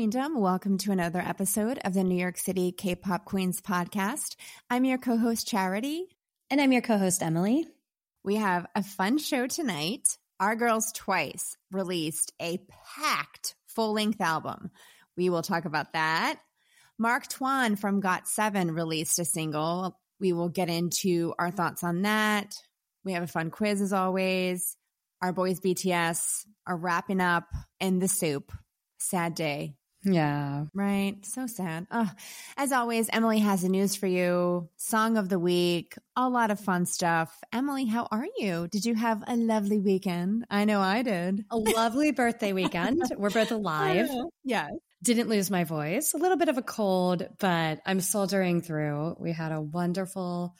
Queendom. Welcome to another episode of the New York City K pop Queens podcast. I'm your co host, Charity. And I'm your co host, Emily. We have a fun show tonight. Our girls twice released a packed full length album. We will talk about that. Mark Tuan from GOT7 released a single. We will get into our thoughts on that. We have a fun quiz as always. Our boys BTS are wrapping up In the SOOP. Sad day. Yeah. Right. So sad. Oh, as always, Emily has the news for you. Song of the week, a lot of fun stuff. Emily, how are you? Did you have a lovely weekend? I know I did. A lovely birthday weekend. We're both alive. Yeah. Didn't lose my voice. A little bit of a cold, but I'm soldiering through. We had a wonderful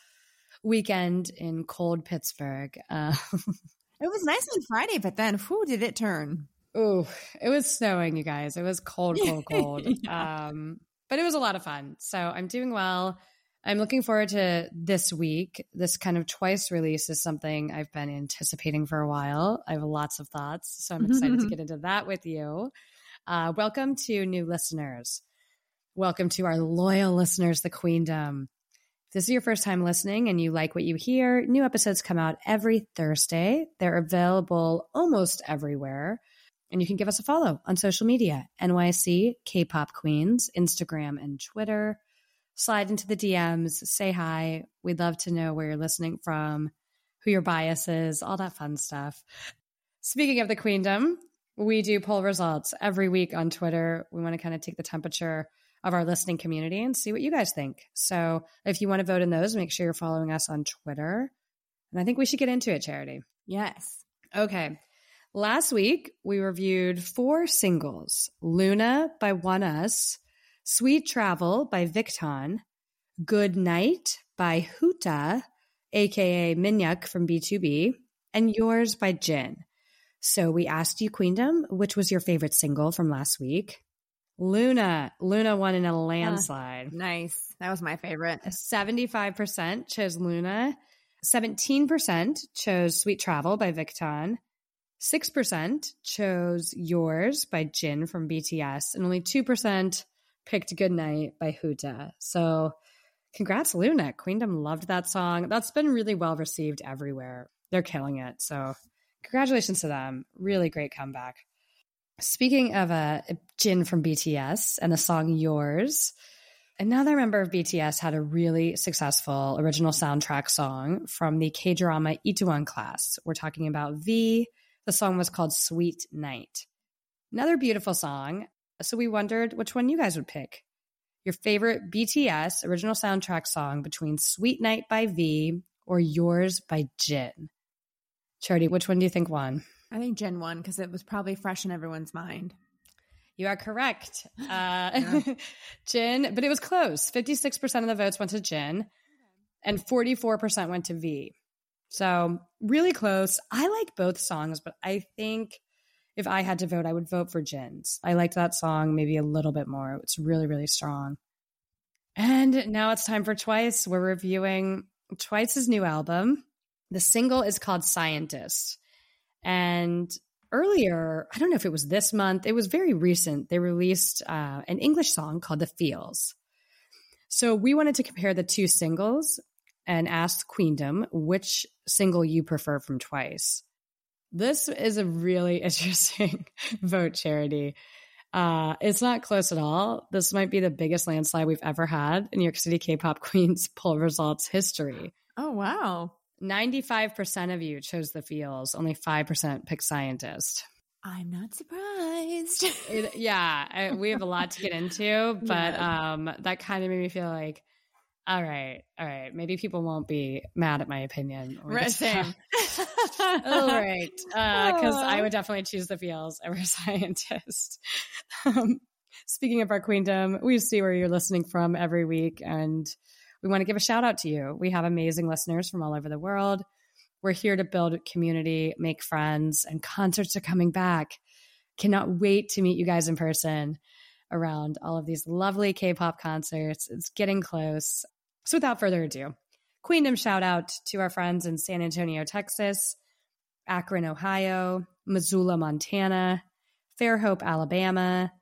weekend in cold Pittsburgh. Uh, it was nice on Friday, but then who did it turn? Oh, it was snowing, you guys. It was cold, cold, cold. yeah. Um, but it was a lot of fun. So I'm doing well. I'm looking forward to this week. This kind of twice release is something I've been anticipating for a while. I have lots of thoughts. So I'm excited to get into that with you. Uh, welcome to new listeners. Welcome to our loyal listeners, the Queendom. If this is your first time listening and you like what you hear, new episodes come out every Thursday. They're available almost everywhere. And you can give us a follow on social media NYC K-Pop Queens, Instagram and Twitter. Slide into the DMs, say hi. We'd love to know where you're listening from, who your bias is, all that fun stuff. Speaking of the Queendom, we do poll results every week on Twitter. We want to kind of take the temperature of our listening community and see what you guys think. So if you want to vote in those, make sure you're following us on Twitter. And I think we should get into it, Charity. Yes. Okay. Last week, we reviewed four singles Luna by ONEUS, Sweet Travel by Victon, Good Night by Huta, aka Minhyuk from BTOB, and Yours by Jin. So we asked you, Queendom, which was your favorite single from last week? Luna. Luna won in a landslide. Uh, nice. That was my favorite. 75% chose Luna. 17% chose Sweet Travel by Victon. 6% chose Yours by Jin from BTS, and only 2% picked Good Night by Huta. So, congrats, Luna. Queendom loved that song. That's been really well received everywhere. They're killing it. So, congratulations to them. Really great comeback. Speaking of uh, Jin from BTS and the song Yours, another member of BTS had a really successful original soundtrack song from the K drama Itaewon class. We're talking about V the song was called Sweet Night. Another beautiful song. So we wondered which one you guys would pick. Your favorite BTS original soundtrack song between Sweet Night by V or Yours by Jin. Charity, which one do you think won? I think Jin won because it was probably fresh in everyone's mind. You are correct. Uh, yeah. Jin, but it was close. 56% of the votes went to Jin and 44% went to V. So really close. I like both songs, but I think if I had to vote, I would vote for Jin's. I liked that song maybe a little bit more. It's really, really strong. And now it's time for Twice. We're reviewing Twice's new album. The single is called Scientist. And earlier, I don't know if it was this month, it was very recent, they released uh, an English song called The Feels. So we wanted to compare the two singles and asked Queendom which single you prefer from Twice. This is a really interesting vote, Charity. Uh, it's not close at all. This might be the biggest landslide we've ever had in New York City K-pop Queens poll results history. Oh wow! Ninety-five percent of you chose the feels. Only five percent picked scientist. I'm not surprised. it, yeah, I, we have a lot to get into, but yeah. um, that kind of made me feel like all right, all right. Maybe people won't be mad at my opinion. Right, same. all right, because uh, I would definitely choose the feels over scientist. Um, speaking of our queendom, we see where you're listening from every week, and we want to give a shout out to you. We have amazing listeners from all over the world. We're here to build community, make friends, and concerts are coming back. Cannot wait to meet you guys in person around all of these lovely K pop concerts. It's getting close. So without further ado, Queendom shout out to our friends in San Antonio, Texas, Akron, Ohio, Missoula, Montana, Fairhope, Alabama,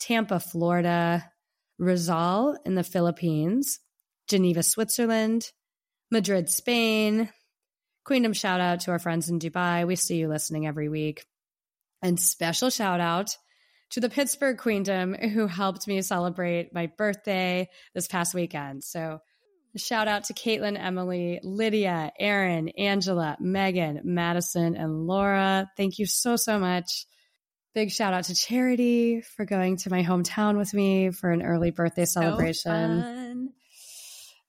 Tampa, Florida, Rizal in the Philippines, Geneva, Switzerland, Madrid, Spain. Queendom shout out to our friends in Dubai. We see you listening every week. And special shout out to the Pittsburgh Queendom who helped me celebrate my birthday this past weekend. So, shout out to Caitlin, Emily, Lydia, Aaron, Angela, Megan, Madison, and Laura. Thank you so, so much. Big shout out to Charity for going to my hometown with me for an early birthday celebration. So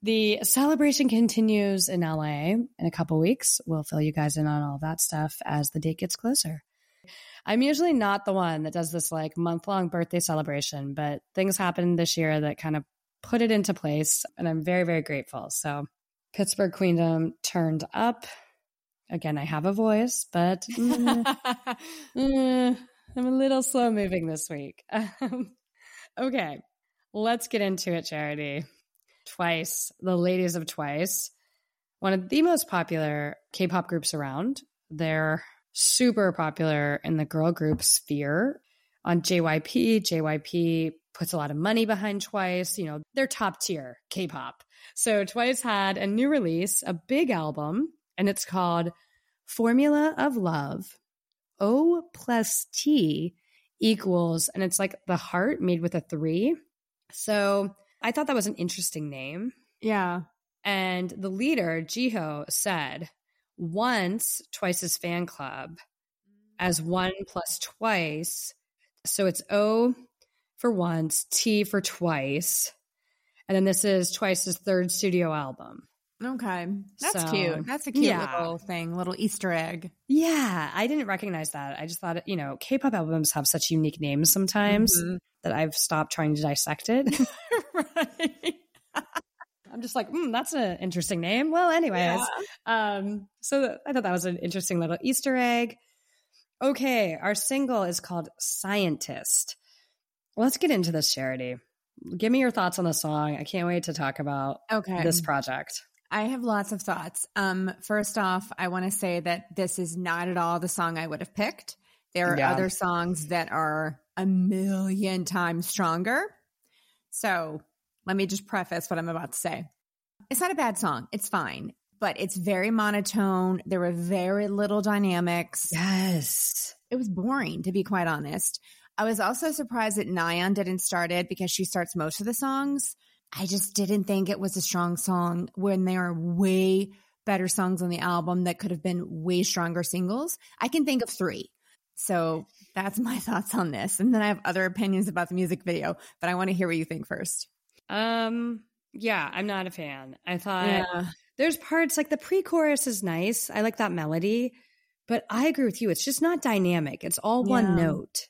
the celebration continues in LA in a couple weeks. We'll fill you guys in on all that stuff as the date gets closer. I'm usually not the one that does this like month long birthday celebration, but things happened this year that kind of put it into place. And I'm very, very grateful. So, Pittsburgh Queendom turned up. Again, I have a voice, but mm, mm, I'm a little slow moving this week. okay, let's get into it, Charity. Twice, the ladies of Twice, one of the most popular K pop groups around. They're super popular in the girl group sphere on JYP. JYP puts a lot of money behind Twice. You know, they're top tier K pop. So Twice had a new release, a big album, and it's called Formula of Love. O plus T equals, and it's like the heart made with a three. So I thought that was an interesting name. yeah. And the leader, Jihyo, said, once Twice's fan club as one plus twice. So it's O for once, T for twice. And then this is Twice's third studio album. Okay. That's So, cute. That's a cute yeah. little thing, little Easter egg. Yeah, I didn't recognize that. I just thought, you know, K pop albums have such unique names sometimes Mhm. that I've stopped trying to dissect it. right. I'm just like, mm, that's an interesting name. Well, anyways, um, so I thought that was an interesting little Easter egg. Okay, our single is called Scientist. Let's get into this, Charity. Give me your thoughts on the song. I can't wait to talk about Okay. this project. I have lots of thoughts. Um, first off, I want to say that this is not at all the song I would have picked. There are Yeah. other songs that are a million times stronger. So let me just preface what I'm about to say. It's not a bad song. It's fine, but it's very monotone. There were very little dynamics. Yes. It was boring, to be quite honest. I was also surprised that Nayeon didn't start it because she starts most of the songs. I just didn't think it was a strong song when there are way better songs on the album that could have been way stronger singles. I can think of three. So that's my thoughts on this. And then I have other opinions about the music video, but I want to hear what you think first. Um, yeah, I'm not a fan. I thought there's parts like the pre-chorus is nice. I like that melody, but I agree with you. It's just not dynamic. It's all one note.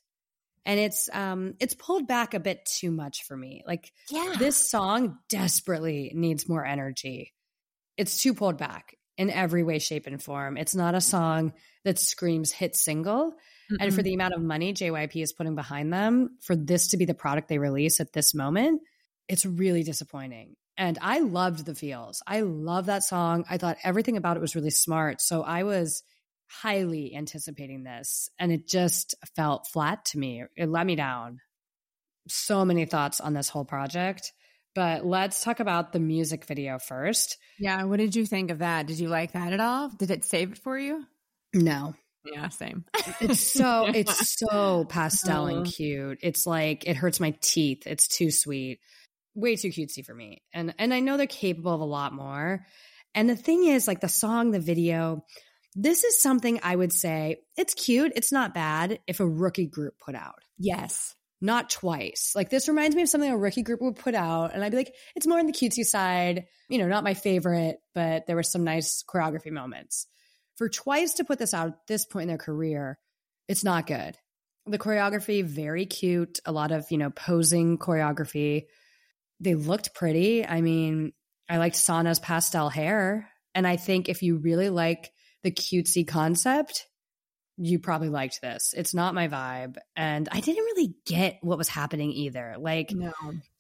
And it's um it's pulled back a bit too much for me. Like Yeah. this song desperately needs more energy. It's too pulled back in every way, shape, and form. It's not a song that screams hit single. And for the amount of money JYP is putting behind them, for this to be the product they release at this moment, it's really disappointing. And I loved the feels. I love that song. I thought everything about it was really smart. So I was highly anticipating this and it just felt flat to me. It let me down. So many thoughts on this whole project. But let's talk about the music video first. yeah. What did you think of that? Did you like that at all? Did it save it for you? No. Yeah, same. It's so it's so pastel and Uh. cute. It's like it hurts my teeth. It's too sweet. Way too cutesy for me. And and I know they're capable of a lot more. And the thing is like the song, the video, this is something I would say it's cute. It's not bad if a rookie group put out. yes. Not twice. Like this reminds me of something a rookie group would put out. And I'd be like, it's more on the cutesy side. You know, not my favorite, but there were some nice choreography moments. For twice to put this out at this point in their career, it's not good. The choreography, very cute. A lot of, you know, posing choreography. They looked pretty. I mean, I liked Sana's pastel hair. And I think if you really like the cutesy concept, you probably liked this. It's not my vibe. And I didn't really get what was happening either. Like, No.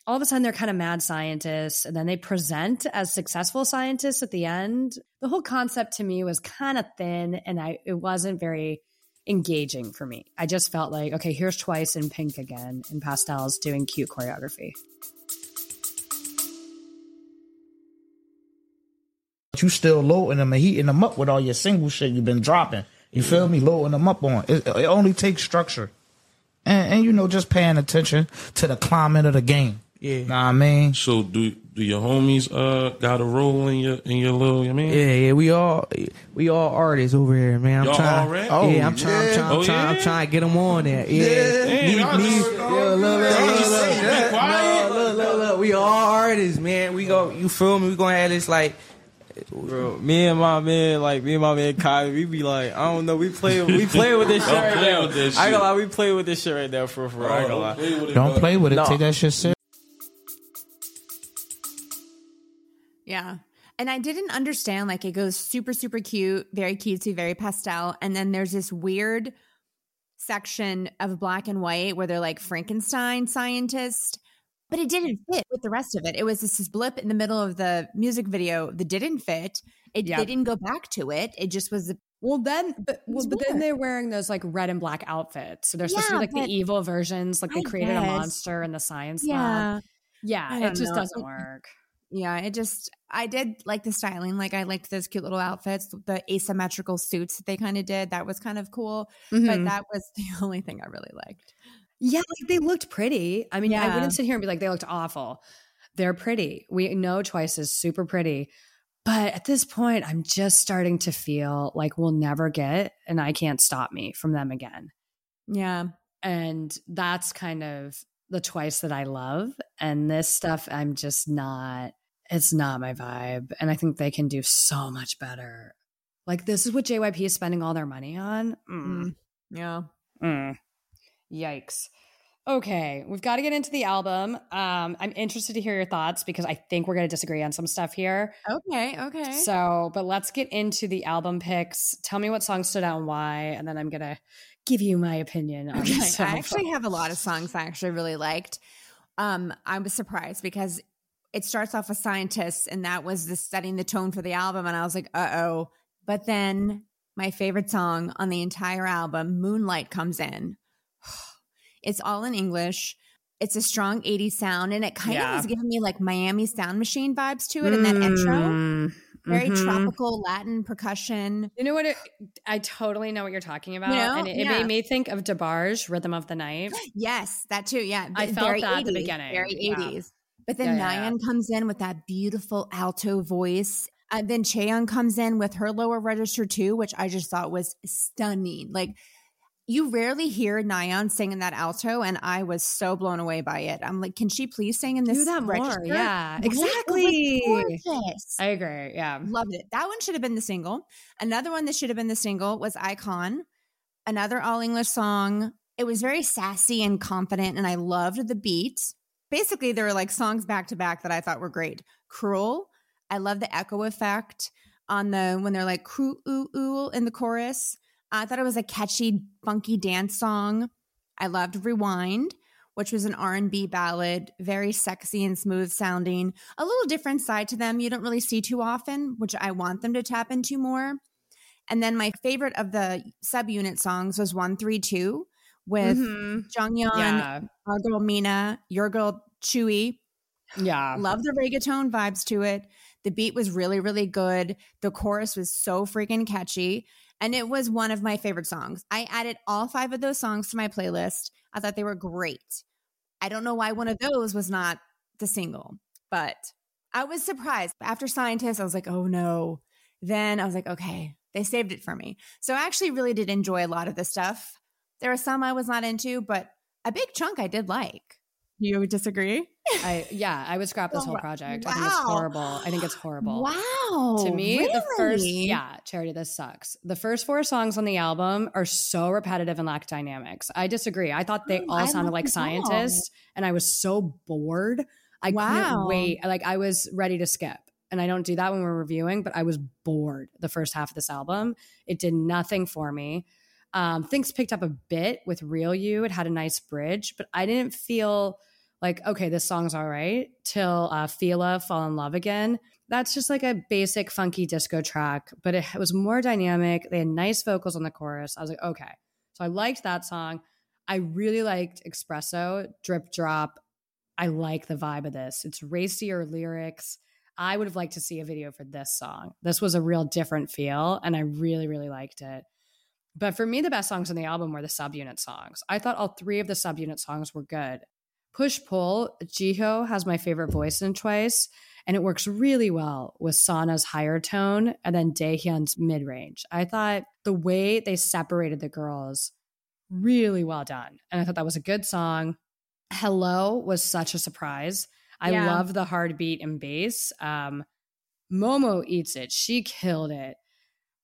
all of a sudden, they're kind of mad scientists, and then they present as successful scientists at the end. The whole concept to me was kind of thin, and I it wasn't very engaging for me. I just felt like, okay, here's Twice in pink again in pastels doing cute choreography. You still loading them and heating them up with all your single shit you've been dropping. You feel me? Loading them up on. It, it only takes structure. And, and, you know, just paying attention to the climate of the game. Yeah. Know what I mean? So do do your homies uh got a role in your in your little? I mean, Yeah, yeah, we all we all artists over here, man. I'm Y'all trying. all rap? Oh, yeah, I'm trying. I'm trying. I'm Oh, trying, I'm trying to get them on there. Yeah. Damn, y'all Me- me- just- yeah, look, look, look, look, look, look, look, look, look. We all artists, man. We go. You feel me? We gonna have this like. Bro, me and my man, like me and my man Kai, we be like, I don't know, we play, we play with this shit right play now. with this I ain't gonna lie, we play with this shit right now for for. I ain't gonna lie. play with it, Don't bro. play with it. No. Take that shit serious. Yeah. And I didn't understand like it goes super, super cute, very cutesy, very pastel. And then there's this weird section of black and white where they're like Frankenstein scientist, but it didn't fit with the rest of it. It was this, blip in the middle of the music video that didn't fit. It they didn't go back to it. It just was Well, then, but, well, but then they're wearing those like red and black outfits. So they're supposed to be like the evil versions. Like they I created a monster in the science lab. yeah. Yeah, it just know. doesn't work. Yeah, it just I did like the styling. Like I liked those cute little outfits, the asymmetrical suits that they kind of did. That was kind of cool. But Mhm. that was the only thing I really liked. Yeah, like they looked pretty. I mean, I wouldn't sit here and be like they looked awful. They're pretty. We know Twice is super pretty. But at this point, I'm just starting to feel like we'll never get and I can't stop me from them again. Yeah. And that's kind of the Twice that I love. And this stuff, I'm just not, it's not my vibe. And I think they can do so much better. Like, this is what JYP is spending all their money on. Mm. Mm. Yeah. Mm. Yikes. Okay, we've got to get into the album. Um, I'm interested to hear your thoughts because I think we're going to disagree on some stuff here. Okay. Okay. So, but let's get into the album picks. Tell me what songs stood out and why, and then I'm going to give you my opinion on Okay. I actually have a lot of songs I actually really liked. Um, I was surprised because it starts off with scientists, and that was the setting the tone for the album, and I was like, uh oh. But then my favorite song on the entire album, Moonlight, comes in. It's all in English. It's a strong 80s sound, and it kind Yeah. of was giving me like Miami Sound Machine vibes to it in that intro. Mm, Very mhm. tropical Latin percussion. You know what? It, I totally know what you're talking about, know? and it, it Yeah. made me think of DeBarge, "Rhythm of the Night." Yes, that too. Yeah, I v- felt very that at the 80s, beginning. Very Yeah. eighties. But then Yeah, yeah, Nayeon comes in with that beautiful alto voice. And then Cheon comes in with her lower register too, which I just thought was stunning. Like you rarely hear Nayeon sing in that alto, and I was so blown away by it. I'm like, can she please sing in this? Do that more, register? yeah, Right? Exactly. I agree. Yeah. Loved it. That one should have been the single. Another one that should have been the single was Icon, another all English song. It was very sassy and confident, and I loved the beat. Basically, there were like songs back to back that I thought were great. Cruel. I love the echo effect on the when they're like cru ooh ooh in the chorus. I thought it was a catchy, funky dance song. I loved Rewind, which was an R&B ballad, very sexy and smooth sounding. A little different side to them you don't really see too often, which I want them to tap into more. And then my favorite of the subunit songs was 132 with Mhm. Jeongyeon, Yeah. our girl Mina, your girl Tzuyu. Yeah. Love the reggaeton vibes to it. The beat was really, really good. The chorus was so freaking catchy. And it was one of my favorite songs. I added all five of those songs to my playlist. I thought they were great. I don't know why one of those was not the single, but I was surprised. After Scientist, I was like, oh no. Then I was like, okay, they saved it for me. So I actually really did enjoy a lot of the stuff. There were some I was not into, but a big chunk I did like. You would disagree? I yeah, I would scrap this Oh, whole wow. project. I think it's horrible. I think it's horrible. Wow. To me, the first yeah, Charity, this sucks. The first four songs on the album are so repetitive and lack dynamics. I disagree. I thought they Oh, all I sounded like all. scientists, and I was so bored. I Wow. couldn't wait. Like I was ready to skip. And I don't do that when we're reviewing, but I was bored the first half of this album. It did nothing for me. Um, things picked up a bit with Real You. It had a nice bridge, but I didn't feel like, okay, this song's all right till uh, Fila Fall in Love Again. That's just like a basic funky disco track, but it was more dynamic. They had nice vocals on the chorus. I was like, okay, So I liked that song. I really liked Espresso, Drip Drop. I like the vibe of this. It's racier lyrics. I would have liked to see a video for this song. This was a real different feel, and I really, really liked it. But for me, the best songs on the album were the subunit songs. I thought all three of the subunit songs were good. Push Pull, Jihyo has my favorite voice in Twice, and it works really well with Sana's higher tone and then Dahyun's mid range. I thought the way they separated the girls, really well done. And I thought that was a good song. Hello was such a surprise. I Yeah. love the hard beat and bass. Um, Momo eats it. She killed it.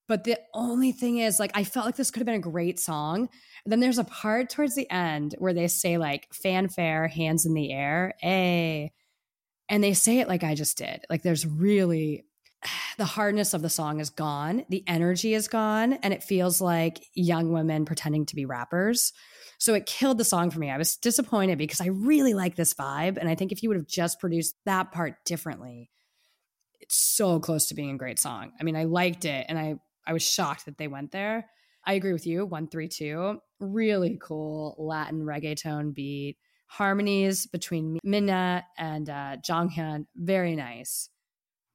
But the only thing is, like, I felt like this could have been a great song. And then there's a part towards the end where they say, like, fanfare, hands in the air, a, and they say it like I just did. Like, there's really the hardness of the song is gone, the energy is gone, and it feels like young women pretending to be rappers. So it killed the song for me. I was disappointed because I really like this vibe. And I think if you would have just produced that part differently, it's so close to being a great song. I mean, I liked it and I I was shocked that they went there. I agree with you. 132, really cool Latin reggaeton beat. Harmonies between Mina and uh, Jeongyeon, very nice.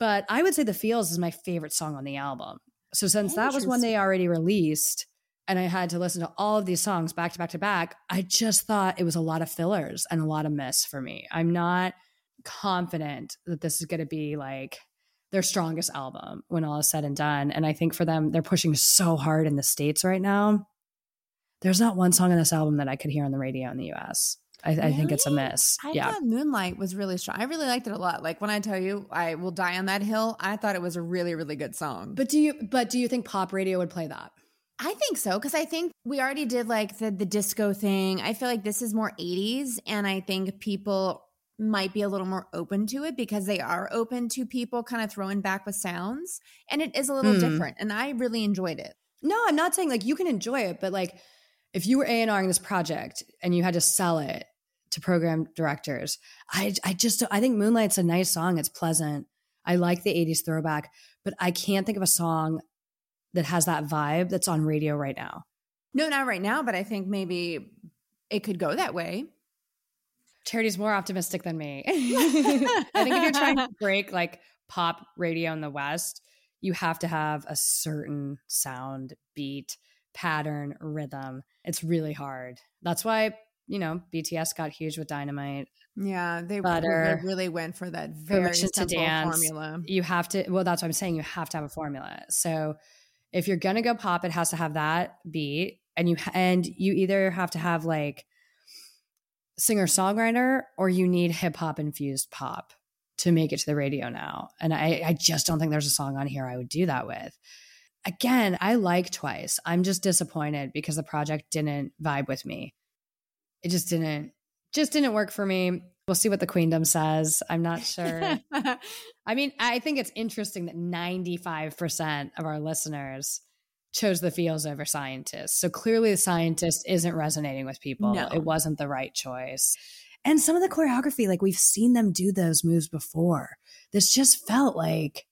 But I would say The Feels is my favorite song on the album. So since that was one they already released, and I had to listen to all of these songs back to back to back, I just thought it was a lot of fillers and a lot of miss for me. I'm not confident that this is going to be like their strongest album when all is said and done. And I think for them, they're pushing so hard in the States right now. There's not one song on this album that I could hear on the radio in the US. I, I think it's a miss. I yeah. thought Moonlight was really strong. I really liked it a lot. Like when I tell you I will die on that hill, I thought it was a really, really good song. But do you but do you think pop radio would play that? I think so because I think we already did like the the disco thing. I feel like this is more 80s and I think people might be a little more open to it because they are open to people kind of throwing back with sounds and it is a little Hmm. different and I really enjoyed it. No, I'm not saying like you can enjoy it, but like if you were A&Ring this project and you had to sell it to program directors, I I just I think Moonlight's a nice song. It's pleasant. I like the 80s throwback, but I can't think of a song that has that vibe that's on radio right now. No, not right now, but I think maybe it could go that way. Charity's more optimistic than me. I think if you're trying to break like pop radio in the West, you have to have a certain sound, beat, pattern, rhythm. It's really hard. That's why, you know, BTS got huge with Dynamite. Yeah, they Butter. really, really went for that very simple dance. formula. You have to, well, that's what I'm saying. You have to have a formula. So if you're going to go pop, it has to have that beat. And you, and you either have to have like singer songwriter or you need hip hop infused pop to make it to the radio now. And I, I just don't think there's a song on here I would do that with. Again, I like Twice. I'm just disappointed because the project didn't vibe with me. It just didn't, just didn't work for me. We'll see what the queendom says. I'm not sure. I mean, I think it's interesting that 95% of our listeners chose the feels over scientists. So clearly the scientist isn't resonating with people. No. It wasn't the right choice. And some of the choreography, like we've seen them do those moves before. This just felt like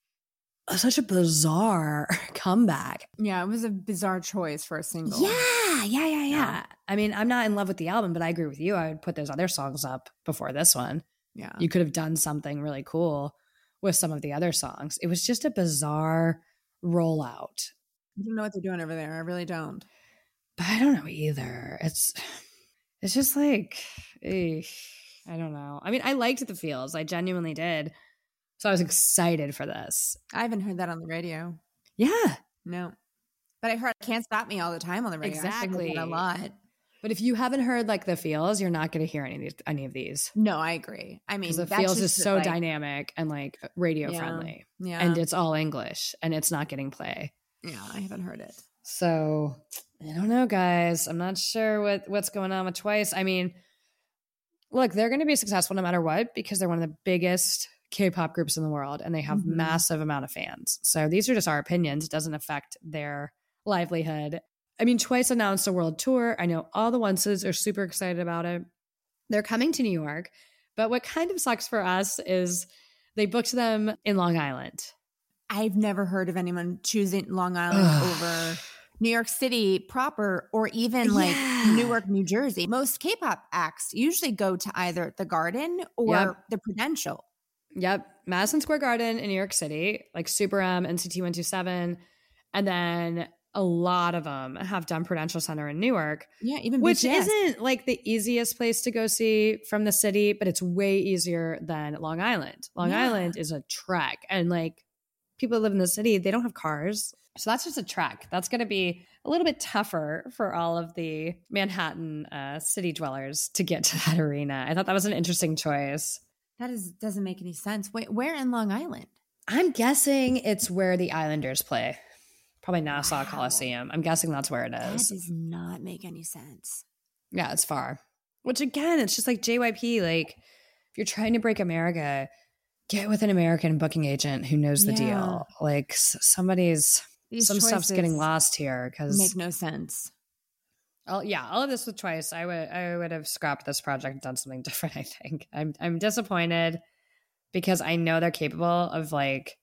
such a bizarre comeback. yeah, it was a bizarre choice for a single. Yeah, yeah, yeah, yeah. I mean, I'm not in love with the album, but I agree with you. I would put those other songs up before this one. Yeah. You could have done something really cool with some of the other songs. It was just a bizarre rollout. I don't know what they're doing over there. I really don't. But I don't know either. It's it's just like eh, I don't know. I mean, I liked the feels. I genuinely did. So I was excited for this. I haven't heard that on the radio. Yeah. No. But I heard Can't Stop Me all the time on the radio. I think I heard that Exactly. A lot. But if you haven't heard like the feels, you're not going to hear any of these, any of these. No, I agree. I mean, the feels is so like- dynamic and like radio Yeah. friendly. Yeah. And it's all English and it's not getting play. Yeah, I haven't heard it. So I don't know, guys. I'm not sure what what's going on with Twice. I mean, look, they're going to be successful no matter what because they're one of the biggest K-pop groups in the world and they have Mhm. massive amount of fans. So these are just our opinions. It doesn't affect their livelihood. I mean, Twice announced a world tour. I know all the onces are super excited about it. They're coming to New York, but what kind of sucks for us is they booked them in Long Island. I've never heard of anyone choosing Long Island over New York City proper or even like Yeah. Newark, New Jersey. Most K pop acts usually go to either the Garden or Yep. the Prudential. Yep. Madison Square Garden in New York City, like Super M, NCT 127. And then a lot of them have done Prudential Center in Newark, Yeah, even which BTS. isn't like the easiest place to go see from the city, but it's way easier than Long Island. Long Yeah. Island is a trek. And like people that live in the city, they don't have cars. So that's just a trek. That's going to be a little bit tougher for all of the Manhattan uh, city dwellers to get to that arena. I thought that was an interesting choice. That is doesn't make any sense. Wait, where in Long Island? I'm guessing it's where the Islanders play. Probably Nassau Wow. Coliseum. I'm guessing that's where it is. That does not make any sense. Yeah, it's far. Which again, it's just like JYP. Like, if you're trying to break America, get with an American booking agent who knows the Yeah. deal. Like, somebody's These some stuff's getting lost here because Make no sense. all, yeah, all of this with twice. I would I would have scrapped this project and done something different. I think I'm I'm disappointed because I know they're capable of like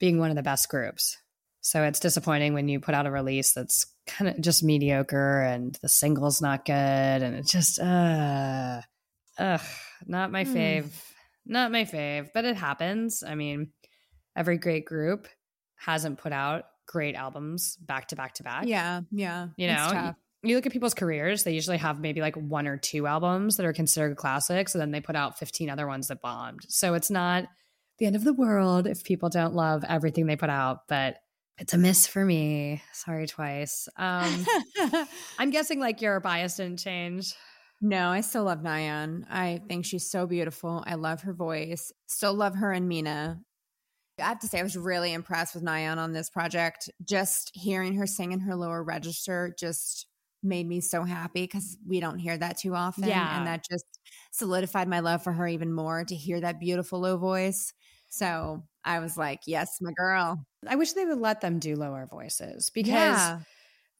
being one of the best groups. So it's disappointing when you put out a release that's kind of just mediocre and the single's not good and it just uh ugh not my Hmm. fave. Not my fave, but it happens. I mean, every great group hasn't put out great albums back to back to back. Yeah, yeah. You know, you, look at people's careers, they usually have maybe like one or two albums that are considered classics, and then they put out 15 other ones that bombed. So it's not the end of the world if people don't love everything they put out, but it's a miss for me. Sorry, twice. Um, I'm guessing like your bias didn't change. No, I still love Nayeon. I think she's so beautiful. I love her voice. Still love her and Mina. I have to say, I was really impressed with Nayeon on this project. Just hearing her sing in her lower register just made me so happy because we don't hear that too often. Yeah. And that just solidified my love for her even more to hear that beautiful low voice. So I was like, yes, my girl. I wish they would let them do lower voices because Yeah.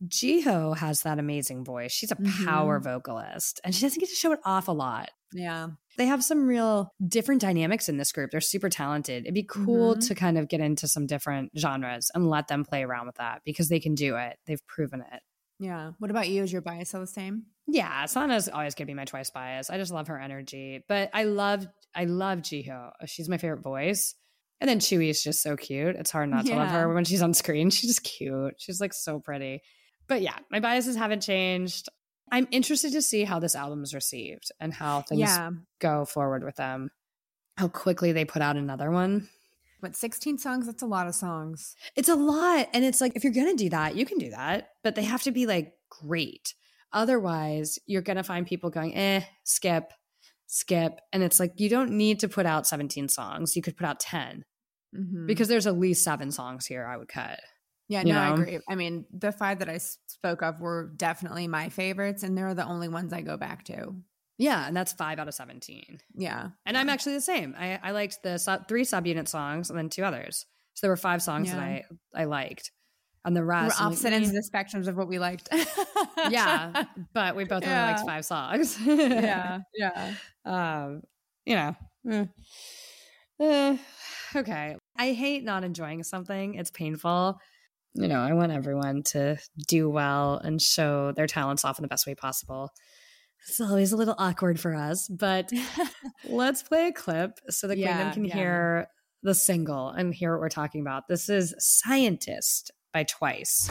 Jihyo has that amazing voice. She's a Mhm. power vocalist and she doesn't get to show it off a lot. Yeah. they have some real different dynamics in this group. They're super talented. It'd be cool Mhm. to kind of get into some different genres and let them play around with that because they can do it. They've proven it. Yeah. What about you? Is your bias still the same? Yeah, Sana's always gonna be my twice bias. I just love her energy. But I love I love Jihyo. She's my favorite voice. And then Tzuyu is just so cute. It's hard not to love her when she's on screen. She's just cute. She's like so pretty. But yeah, my biases haven't changed. I'm interested to see how this album is received and how things yeah. go forward with them. How quickly they put out another one. But 16 songs, that's a lot of songs. It's a lot. And it's like, if you're going to do that, you can do that, but they have to be like great. Otherwise, you're going to find people going, eh, skip, skip. And it's like, you don't need to put out 17 songs. You could put out 10 Mhm. because there's at least seven songs here I would cut. Yeah, you no, I agree. I mean, the five that I spoke of were definitely my favorites, and they're the only ones I go back to. Yeah. And that's five out of 17. Yeah. And I'm actually the same. I, I liked the sub, three subunit songs and then two others. So there were five songs that I, I liked. And the We're rest. Like, opposite ends "Eh." of the spectrums of what we liked. yeah, but we both only liked five songs. yeah. Yeah. um, you know. eh. Eh, okay. I hate not enjoying something. It's painful. You know, I want everyone to do well and show their talents off in the best way possible. It's always a little awkward for us, but let's play a clip so the Yeah, Queendom can yeah. hear the single and hear what we're talking about. This is Scientist by Twice.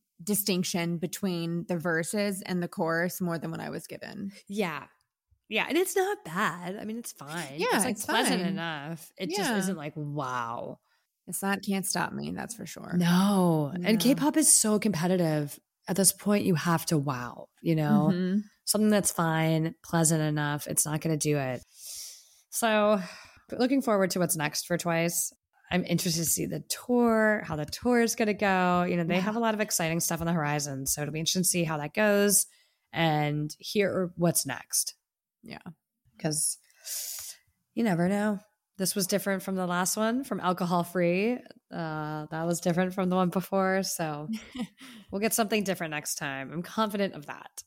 distinction between the verses and the chorus more than what I was given. Yeah. Yeah. And it's not bad. I mean, it's fine. Yeah, it's like it's pleasant fine. enough. It just isn't like, wow. It's not Can't Stop Me, that's for sure. No. No. And K pop is so competitive. At this point, you have to wow, you know? Mhm. something that's fine, pleasant enough. It's not going to do it. So, looking forward to what's next for Twice. I'm interested to see the tour, how the tour is going to go. You know, they have a lot of exciting stuff on the horizon. So, it'll be interesting to see how that goes and hear what's next. Yeah. Because you never know. This was different from the last one, from alcohol free. Uh, that was different from the one before. So we'll get something different next time. I'm confident of that.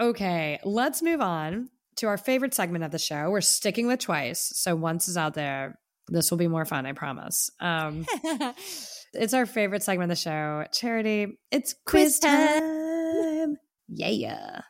Okay, let's move on to our favorite segment of the show. We're sticking with twice. So once is out there, this will be more fun, I promise. Um, it's our favorite segment of the show. Charity, it's quiz time. Yeah.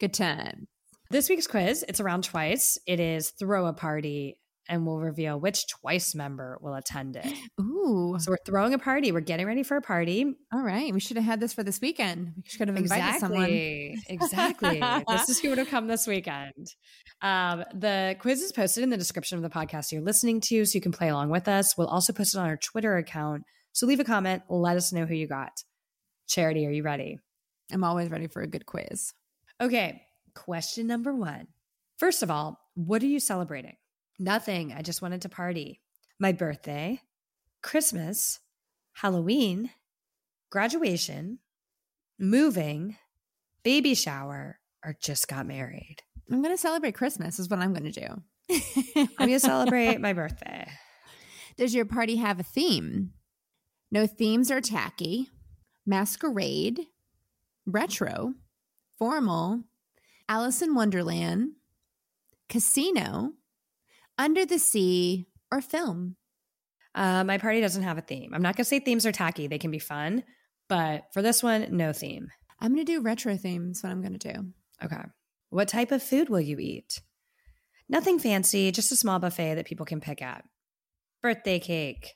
Good time. This week's quiz, it's around twice. It is throw a party and we'll reveal which twice member will attend it. Ooh. So we're throwing a party. We're getting ready for a party. All right. We should have had this for this weekend. We should have invited someone. Exactly. Exactly. this is who would have come this weekend. Um, the quiz is posted in the description of the podcast you're listening to, so you can play along with us. We'll also post it on our Twitter account. So leave a comment. Let us know who you got. Charity, are you ready? I'm always ready for a good quiz. Okay. Question number one. First of all, what are you celebrating? Nothing. I just wanted to party. My birthday, Christmas, Halloween, graduation, moving, baby shower, or just got married. I'm going to celebrate Christmas, is what I'm going to do. I'm going to celebrate my birthday. Does your party have a theme? No themes are tacky, masquerade, retro, formal, Alice in Wonderland, casino, under the sea, or film. Uh, my party doesn't have a theme. I'm not going to say themes are tacky. They can be fun. But for this one, no theme. I'm going to do retro themes. What I'm going to do. Okay. What type of food will you eat? Nothing fancy, just a small buffet that people can pick at. Birthday cake,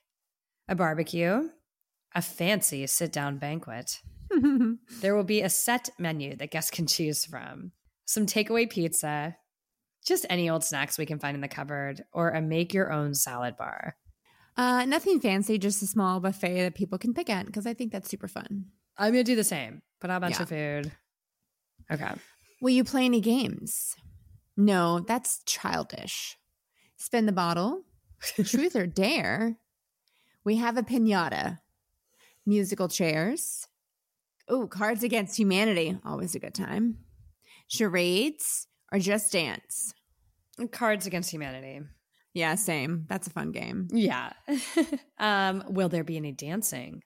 a barbecue, a fancy sit down banquet. There will be a set menu that guests can choose from, some takeaway pizza, just any old snacks we can find in the cupboard, or a make your own salad bar. Uh, nothing fancy, just a small buffet that people can pick at because I think that's super fun. I'm going to do the same. Put out a bunch Yeah. of food. Okay. Will you play any games? No, that's childish. Spin the bottle, truth or dare. We have a pinata, musical chairs. Oh, Cards Against Humanity, always a good time. Charades or just dance. Cards Against Humanity. Yeah, same. That's a fun game. Yeah. um, will there be any dancing?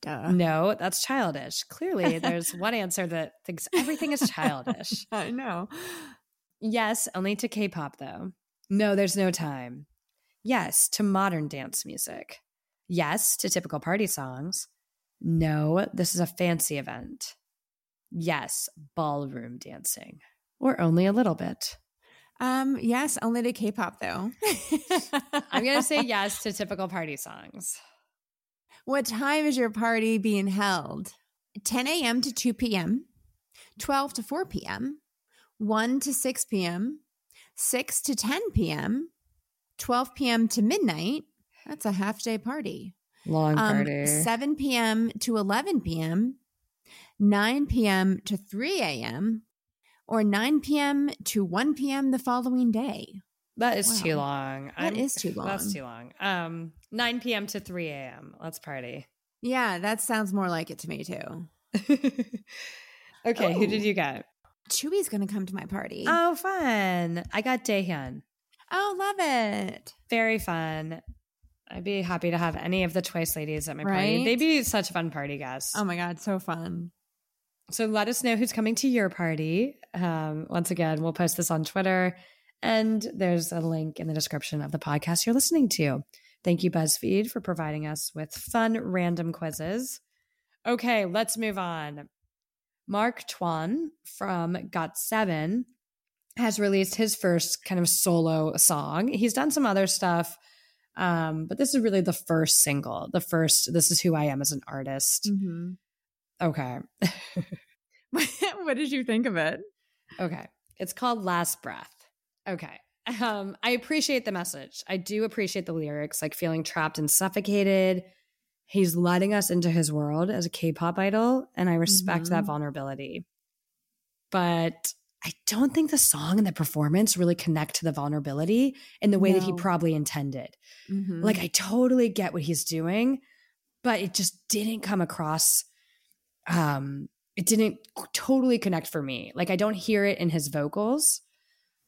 Duh. No, that's childish. Clearly, there's one answer that thinks everything is childish. I know. Yes, only to K pop, though. No, there's no time. Yes, to modern dance music. Yes, to typical party songs. No, this is a fancy event. Yes, ballroom dancing. Or only a little bit. Um, yes, only to K-pop though. I'm to say yes to typical party songs. What time is your party being held? 10 a.m. to 2 p.m., 12 to 4 p.m., 1 to 6 p.m., 6 to 10 p.m., 12 p.m. to midnight. That's a half day party. Long Um, party. 7 p.m. to 11 p.m., 9 p.m. to 3 a.m., or 9 p.m. to 1 p.m. the following day. That is too Wow. long. That is too long. That's too long. Um, 9 p.m. to 3 a.m. Let's party. Yeah, that sounds more like it to me too. okay, who Oh. did you get? Tzuyu's going to come to my party. Oh, fun. I got Dahyun. oh, love it. Very fun. I'd be happy to have any of the Twice ladies at my party. They'd be such fun party guests. Oh my God, so fun. So let us know who's coming to your party. Um, once again, we'll post this on Twitter, and there's a link in the description of the podcast you're listening to. Thank you, BuzzFeed, for providing us with fun random quizzes. Okay, let's move on. Mark Tuan from Got Seven has released his first kind of solo song. He's done some other stuff, um, but this is really the first single. The first, this is who I am as an artist. Mm-hmm. Okay. what did you think of it? Okay. It's called Last Breath. Okay. Um, I appreciate the message. I do appreciate the lyrics, like feeling trapped and suffocated. He's letting us into his world as a K pop idol, and I respect that Mhm. vulnerability. But I don't think the song and the performance really connect to the vulnerability in the way that he probably intended. Mhm. Like I totally get what he's doing, but it just didn't come across um it didn't totally connect for me. Like I don't hear it in his vocals.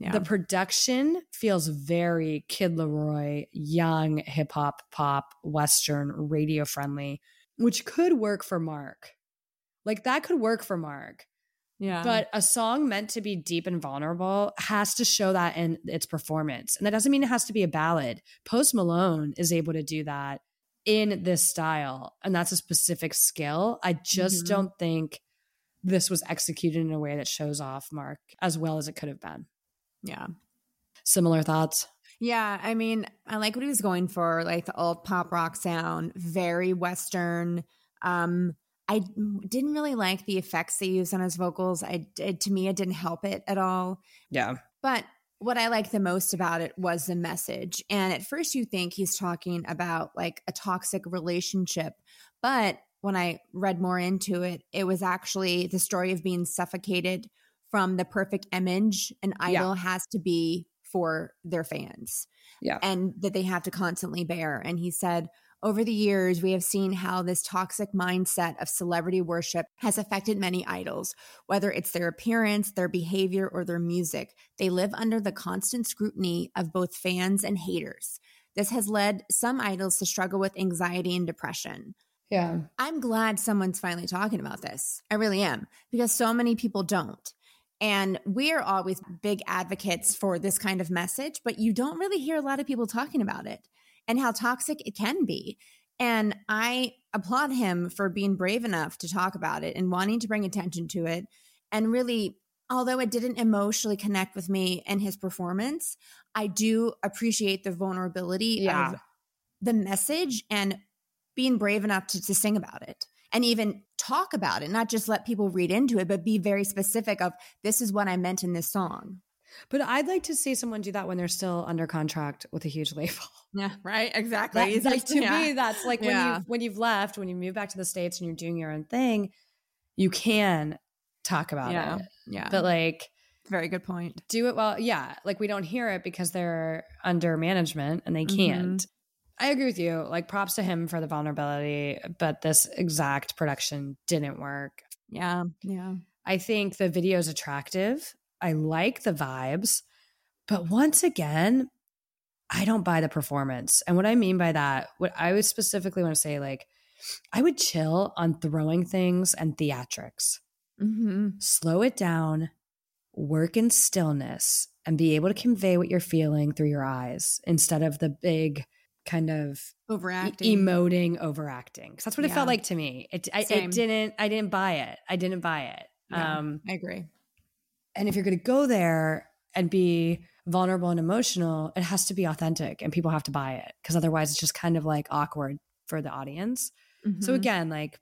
yeah. The production feels very Kid LAROI, young hip hop, pop, western, radio friendly, which could work for Mark. Like that could work for Mark. yeah. But a song meant to be deep and vulnerable has to show that in its performance. And that doesn't mean it has to be a ballad. Post Malone is able to do that in this style. And that's a specific skill. I just Mhm. don't think this was executed in a way that shows off Mark as well as it could have been. yeah. Similar thoughts? Yeah, I mean, I like what he was going for, like the old pop rock sound, very western. Um, I didn't really like the effects they used on his vocals. I it, to me, it didn't help it at all. Yeah. But what I liked the most about it was the message. And at first, you think he's talking about like a toxic relationship, but when I read more into it, it was actually the story of being suffocated from the perfect image an Yeah. idol has to be for their fans Yeah. and that they have to constantly bear. And he said, over the years, we have seen how this toxic mindset of celebrity worship has affected many idols, whether it's their appearance, their behavior, or their music. They live under the constant scrutiny of both fans and haters. This has led some idols to struggle with anxiety and depression. Yeah. I'm glad someone's finally talking about this. I really am, because so many people don't. And we're always big advocates for this kind of message, but you don't really hear a lot of people talking about it and how toxic it can be. And I applaud him for being brave enough to talk about it and wanting to bring attention to it. And really, although it didn't emotionally connect with me and his performance, I do appreciate the vulnerability Yeah. of the message and being brave enough to, to sing about it and even talk about it, not just let people read into it, but be very specific of this is what I meant in this song. But I'd like to see someone do that when they're still under contract with a huge label. Yeah, right. Exactly. That- like, to yeah. me, that's like when Yeah. you when you've left, when you move back to the states and you're doing your own thing, you can talk about Yeah. it. yeah. But like, very good point. do it well. Yeah, like we don't hear it because they're under management and they Mhm. can't. I agree with you. Like, props to him for the vulnerability, but this exact production didn't work. Yeah. Yeah. I think the video is attractive. I like the vibes. But once again, I don't buy the performance. And what I mean by that, what I would specifically want to say, like, I would chill on throwing things and theatrics. hmm Slow it down, work in stillness, and be able to convey what you're feeling through your eyes instead of the big kind of Overacting. emoting, overacting. Because that's what it felt like to me. It, I, it didn't. I didn't buy it. I didn't buy it. Yeah. Um, I agree. And if you're going to go there and be vulnerable and emotional, it has to be authentic, and people have to buy it because otherwise, it's just kind of like awkward for the audience. So Mhm. again, like.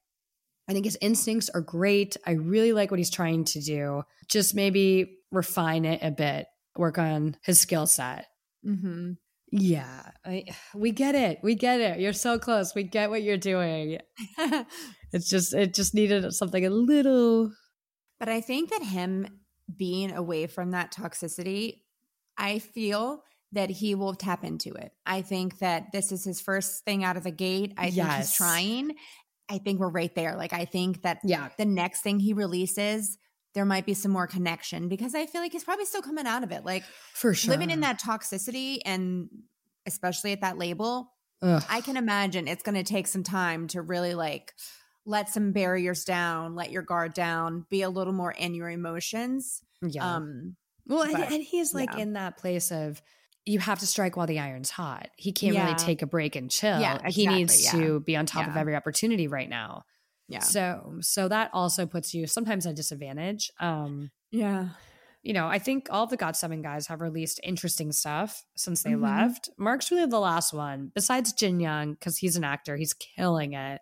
I think his instincts are great. I really like what he's trying to do. Just maybe refine it a bit, work on his skill set. Mm-hmm. Yeah, I, we get it. We get it. You're so close. We get what you're doing. It's just it just needed something a little But I think that him being away from that toxicity, I feel that he will tap into it. I think that this is his first thing out of the gate. I think he's trying. I think we're right there. Like I think that yeah. the next thing he releases, there might be some more connection because I feel like he's probably still coming out of it. Like For sure. living in that toxicity and especially at that label, Ugh. I can imagine it's going to take some time to really like let some barriers down, let your guard down, be a little more in your emotions. yeah. Um, well, and, but, and he's like yeah. in that place of you have to strike while the iron's hot. He can't really take a break and chill. Yeah, he needs yeah. to be on top of every opportunity right now. yeah, So so that also puts you sometimes at a disadvantage. Um yeah, you know, I think all the GOT7 guys have released interesting stuff since they Mhm. left. Mark's really the last one, besides Jin Young, because he's an actor, he's killing it.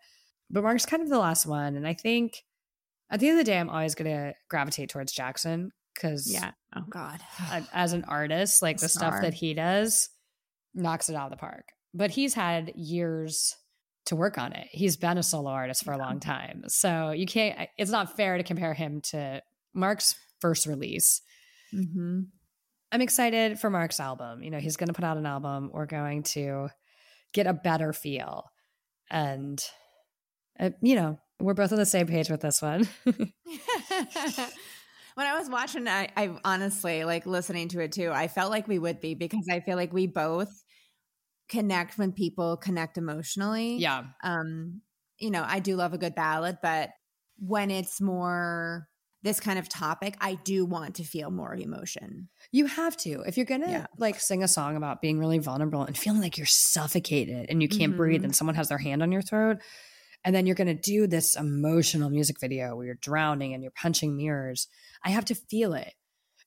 But Mark's kind of the last one. And I think at the end of the day, I'm always going to gravitate towards Jackson because yeah. Oh God, as an artist, like the stuff that he does knocks it out of the park. But he's had years to work on it. He's been a solo artist for a long time. So you can't, it's not fair to compare him to Mark's first release Mm-hmm. I'm excited for Mark's album. You know, he's going to put out an album. We're going to get a better feel. And, uh, you know, we're both on the same page with this one. when I was watching, I, I honestly like listening to it too. I felt like we would be because I feel like we both connect when people connect emotionally. yeah. Um, you know, I do love a good ballad, but when it's more this kind of topic, I do want to feel more emotion. You have to. If you're going to Yeah. like sing a song about being really vulnerable and feeling like you're suffocated and you can't breathe Mhm. and someone has their hand on your throat, and then you're going to do this emotional music video where you're drowning and you're punching mirrors, I have to feel it.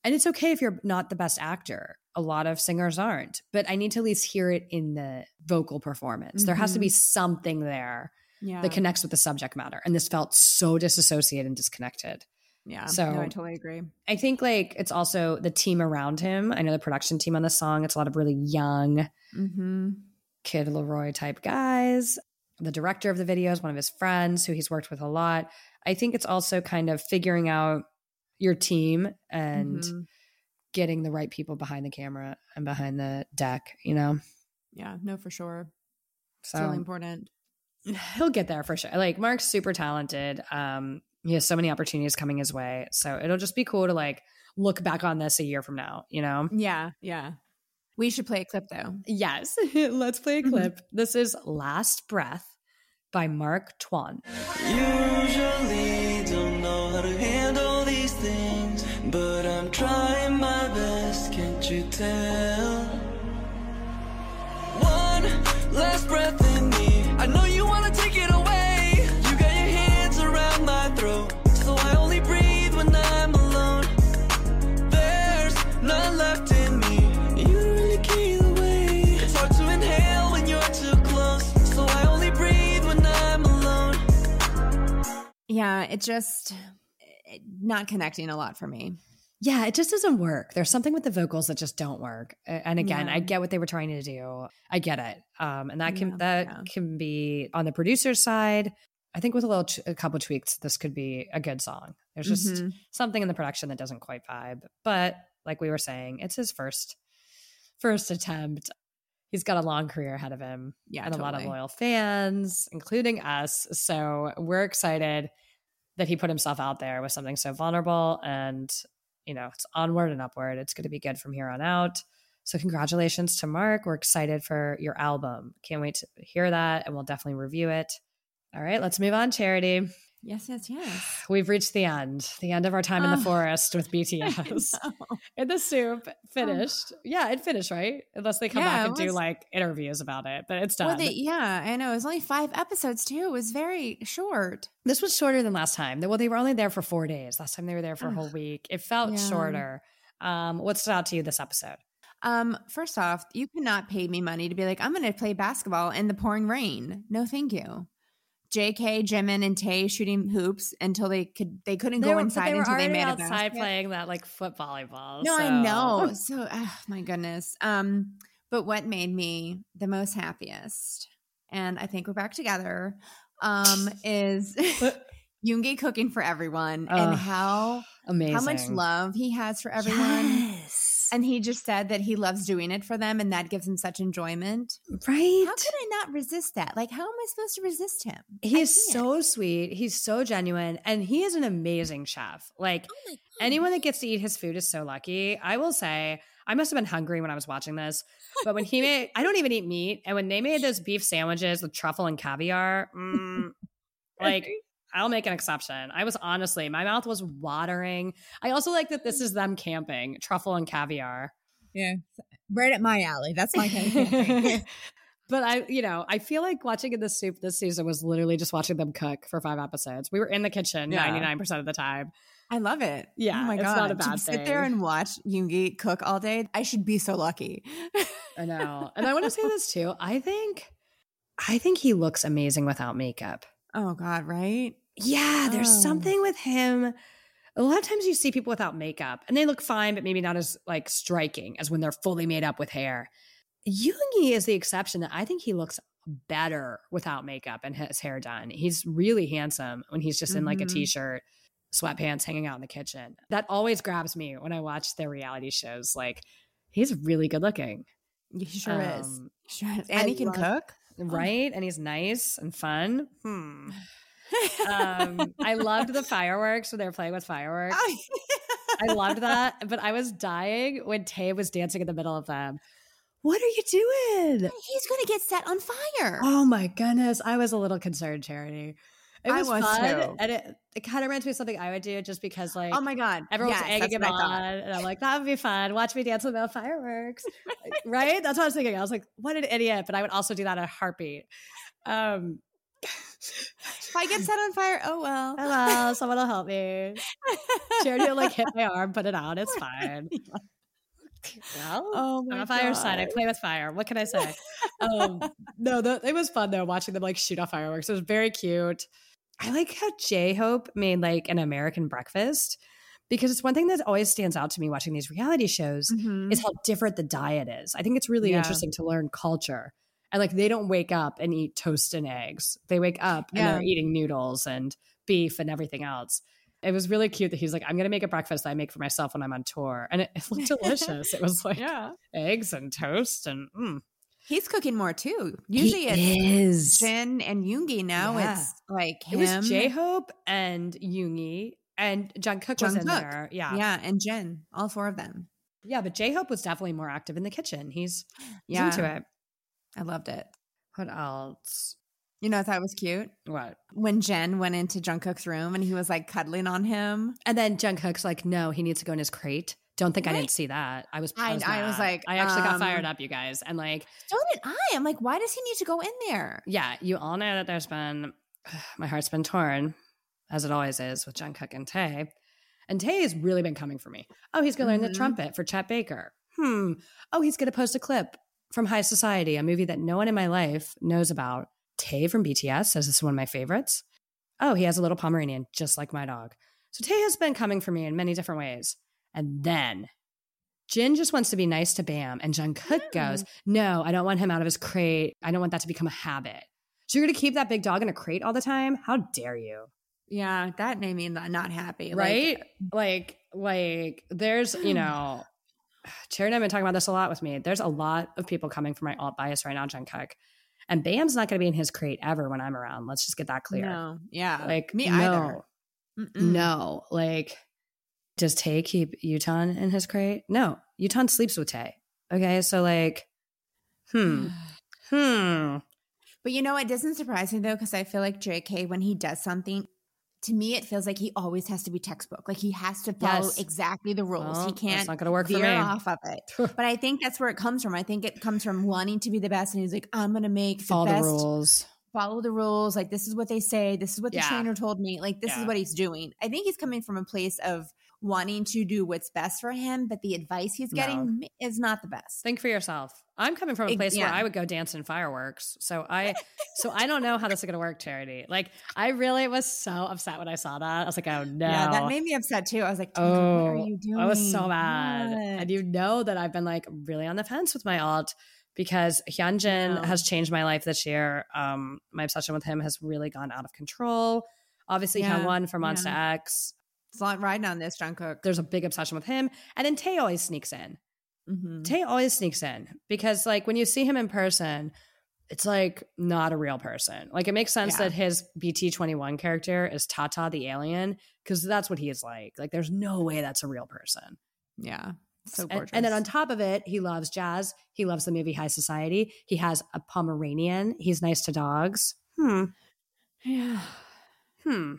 And it's okay if you're not the best actor. A lot of singers aren't, but I need to at least hear it in the vocal performance. There has to be something there Yeah. that connects with the subject matter. And this felt so disassociated and disconnected. yeah. so- no, I totally agree. I think like it's also the team around him. I know the production team on the song. It's a lot of really young Mm-hmm. Kid LAROI type guys. The director of the videos, one of his friends who he's worked with a lot. I think it's also kind of figuring out your team and Mhm. getting the right people behind the camera and behind the deck, you know? Yeah, no, for sure. It's So really important. he'll get there for sure. Like Mark's super talented. Um, he has so many opportunities coming his way. So it'll just be cool to like look back on this a year from now, you know? Yeah, yeah. We should play a clip though. Yes. Let's play a mm-hmm. clip. This is Last Breath by Mark Tuan. Yeah, it just it- not connecting a lot for me. Yeah, it just doesn't work. There's something with the vocals that just don't work. And again, Yeah. I get what they were trying to do. I get it. Um, and that can Yeah, that yeah. can be on the producer's side. I think with a little, a couple tweaks, this could be a good song. There's just Mhm. something in the production that doesn't quite vibe. But like we were saying, it's his first first attempt. He's got a long career ahead of him Yeah, and a lot of loyal fans, including us. So we're excited that he put himself out there with something so vulnerable and you know it's onward and upward. It's going to be good from here on out. So congratulations to mark. We're excited for your album. Can't wait to hear that and we'll definitely review it. All right let's move on charity Yes, yes, yes. we've reached the end the end of our time in the Oh. forest with bts In the SOOP finished yeah it finished right unless they come Yeah, back and do like interviews about it but it's done Well, they, yeah, I know. It was only five episodes too. It was very short. This was shorter than last time. Well, they were only there for four days. Last time they were there for a whole week. It felt Yeah. shorter. Um, what stood out to you this episode? Um, first off, you cannot pay me money to be like, I'm going to play basketball in the pouring rain. No, thank you. J.K., Jimin, and Tay shooting hoops until they could they couldn't go inside until they made a outside basket. playing that like foot volleyball. No, I know. So, oh, my goodness. Um, but what made me the most happiest, and I think we're back together, um, is Yoongi cooking for everyone and how Amazing. how much love he has for everyone. Yes. And he just said that he loves doing it for them, and that gives him such enjoyment. right? How could I not resist that? Like, how am I supposed to resist him? I He's can't. so sweet. He's so genuine, and he is an amazing chef. Like Oh anyone that gets to eat his food is so lucky. I will say, I must have been hungry when I was watching this, but when he made, I don't even eat meat, and when they made those beef sandwiches with truffle and caviar, mm, like I'll make an exception. I was honestly, my mouth was watering. I also like that this is them camping, truffle and caviar. Yeah, right at my alley. That's my kind of thing. but I, you know, I feel like watching In the SOOP this season was literally just watching them cook for five episodes. We were in the kitchen ninety nine percent of the time. I love it. Yeah, oh my it's god, not a to bad sit there and watch Yoongi cook all day. I should be so lucky. I know, and I want to say this too. I think, I think he looks amazing without makeup. oh god, right? Yeah, there's Oh. something with him. A lot of times you see people without makeup and they look fine, but maybe not as like striking as when they're fully made up with hair. Yoongi is the exception that I think he looks better without makeup and his hair done. He's really handsome when he's just in like a Mhm. t-shirt. sweatpants hanging out in the kitchen. That always grabs me when I watch their reality shows. Like, he's really good looking. He sure is. Um, Sure is. I And he can love- cook. right? And he's nice and fun. Hmm. Um, I loved the fireworks when they were playing with fireworks. I loved that, but I was dying when Tay was dancing in the middle of them. What are you doing? He's going to get set on fire. Oh my goodness, I was a little concerned, Charity. It I was, was fun, too. and it, it kind of reminds me of something I would do, just because like oh my God. everyone's Yes, egging him on, and I'm like, that would be fun. Watch me dance with the fireworks, right? That's what I was thinking. I was like, what an idiot! But I would also do that in a heartbeat. Um, If I get set on fire, oh well. hello, someone will help me. Charity will like hit my arm, put it out. It's fine. Well, Oh I'm a fire sign. I play with fire. What can I say? um, no, the, it was fun though watching them like shoot off fireworks. It was very cute. I like how J Hope made like an American breakfast because it's one thing that always stands out to me watching these reality shows Mhm. is how different the diet is. I think it's really Yeah. interesting to learn culture. And like they don't wake up and eat toast and eggs. They wake up and they're eating noodles and beef and everything else. It was really cute that he's like, I'm gonna make a breakfast that I make for myself when I'm on tour. And it, it looked delicious. it was like yeah. eggs and toast and mm. He's cooking more too. Usually it's is. Jin and Yoongi. Now Yeah. it's like It him. was J Hope and Yoongi and Jungkook was in there. Yeah. Yeah, and Jin. All four of them. Yeah, but J Hope was definitely more active in the kitchen. He's, he's Yeah. into it. I loved it. What else? You know, I thought was cute What? when Jin went into Jungkook's room and he was like cuddling on him. And then Jungkook's like, no, he needs to go in his crate. Don't think I didn't see that. I was, I- I, was, I was like, I actually got um, fired up, you guys. And like, So did I. I'm like, why does he need to go in there? yeah, you all know that there's been, my heart's been torn, as it always is with Jungkook and Tay. And Tay has really been coming for me. Oh, he's going to learn the trumpet for Chet Baker. Hmm. Oh, he's going to post a clip from High Society, a movie that no one in my life knows about. Tay from BTS says this is one of my favorites. Oh, he has a little Pomeranian, just like my dog. So Tay has been coming for me in many different ways. And then Jin just wants to be nice to Bam, and Jungkook hmm. goes, "No, I don't want him out of his crate. I don't want that to become a habit. So you're gonna keep that big dog in a crate all the time? How dare you? Yeah, that made me not not happy. Like, right? Like, like, there's you know, Charity and I've been talking about this a lot with me. There's a lot of people coming for my alt bias right now, Jungkook, and Bam's not gonna be in his crate ever when I'm around. Let's just get that clear. No. Yeah. Like me no, either. Mm-mm. No, like, does Tay keep Yeontan in his crate? No, Yeontan sleeps with Tay. Okay, so like, hmm, hmm. But you know, it doesn't surprise me though, because I feel like JK, when he does something, to me, it feels like he always has to be textbook. Like he has to follow Yes. exactly the rules. Well, he can't not gonna work for veer me. off of it. but I think that's where it comes from. I think it comes from wanting to be the best, and he's like, I'm gonna make the Follow the best, rules. follow the rules. Like this is what they say. This is what the Yeah. trainer told me. Like this Yeah. is what he's doing. I think he's coming from a place of wanting to do what's best for him, but the advice he's getting is not the best. Think for yourself. I'm coming from a place where. I would go dance in fireworks. So I so I don't know how this is gonna work, Charity. Like I really was so upset when I saw that. I was like, oh no. Yeah, that made me upset too. I was like, Oh, what are you doing? I was so mad. What? And you know that I've been like really on the fence with my alt because Hyunjin Yeah. has changed my life this year. Um, my obsession with him has really gone out of control. Obviously, Yeah, Hyungwon from Monsta X. It's not riding on this, Jungkook. There's a big obsession with him. And then Tay always sneaks in. Mm-hmm. Tay always sneaks in because, like, when you see him in person, it's like not a real person. Like, it makes sense Yeah. that his BT21 character is Tata the alien because that's what he is like. Like, there's no way that's a real person. Yeah. So And- And, then on top of it, he loves jazz. He loves the movie High Society. He has a Pomeranian. He's nice to dogs. Hmm. yeah. Hmm.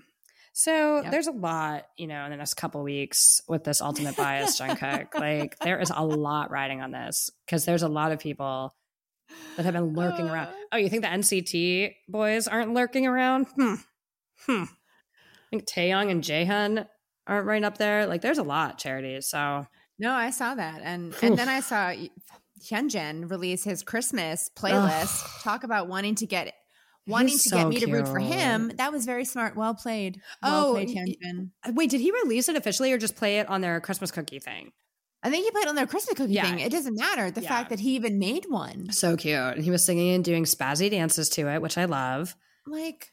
So Yep. there's a lot, you know, in the next couple weeks with this ultimate bias, Jungkook. like there is a lot riding on this because there's a lot of people that have been lurking around. Oh, you think the NCT boys aren't lurking around? Hmm. Hmm. I think Taeyong and Jaehyun aren't right up there. Like there's a lot, Charity. So No, I saw that. And Oof. and then I saw Hyunjin release his Christmas playlist. Talk about wanting to get wanting He's to so get me to root for him. That was very smart. Well played. Well Oh, played, y- uh, wait, did he release it officially or just play it on their Christmas cookie thing? I think he played on their Christmas cookie Yeah. thing. It doesn't matter. The Yeah. fact that he even made one. So cute. And he was singing and doing spazzy dances to it, which I love. Like,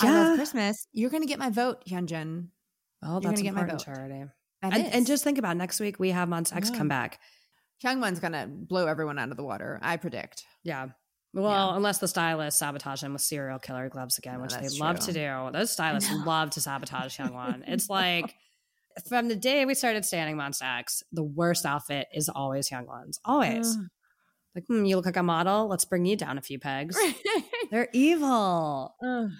I Yeah. love Christmas. You're gonna get my vote, Hyunjin. Well, You're that's gonna get my important, vote. Charity. And, and just think about it. next week we have Monsta X Yeah. come back. Hyungwon's gonna blow everyone out of the water. I predict. Yeah. Well, unless the stylists sabotage him with serial killer gloves again, No, which they love true. to do. Those stylists love to sabotage Hyungwon. it's like from the day we started standing Monsta X, the worst outfit is always Hyungwon's. Always. Ugh. Like, hmm, you look like a model. Let's bring you down a few pegs. They're evil. Ugh.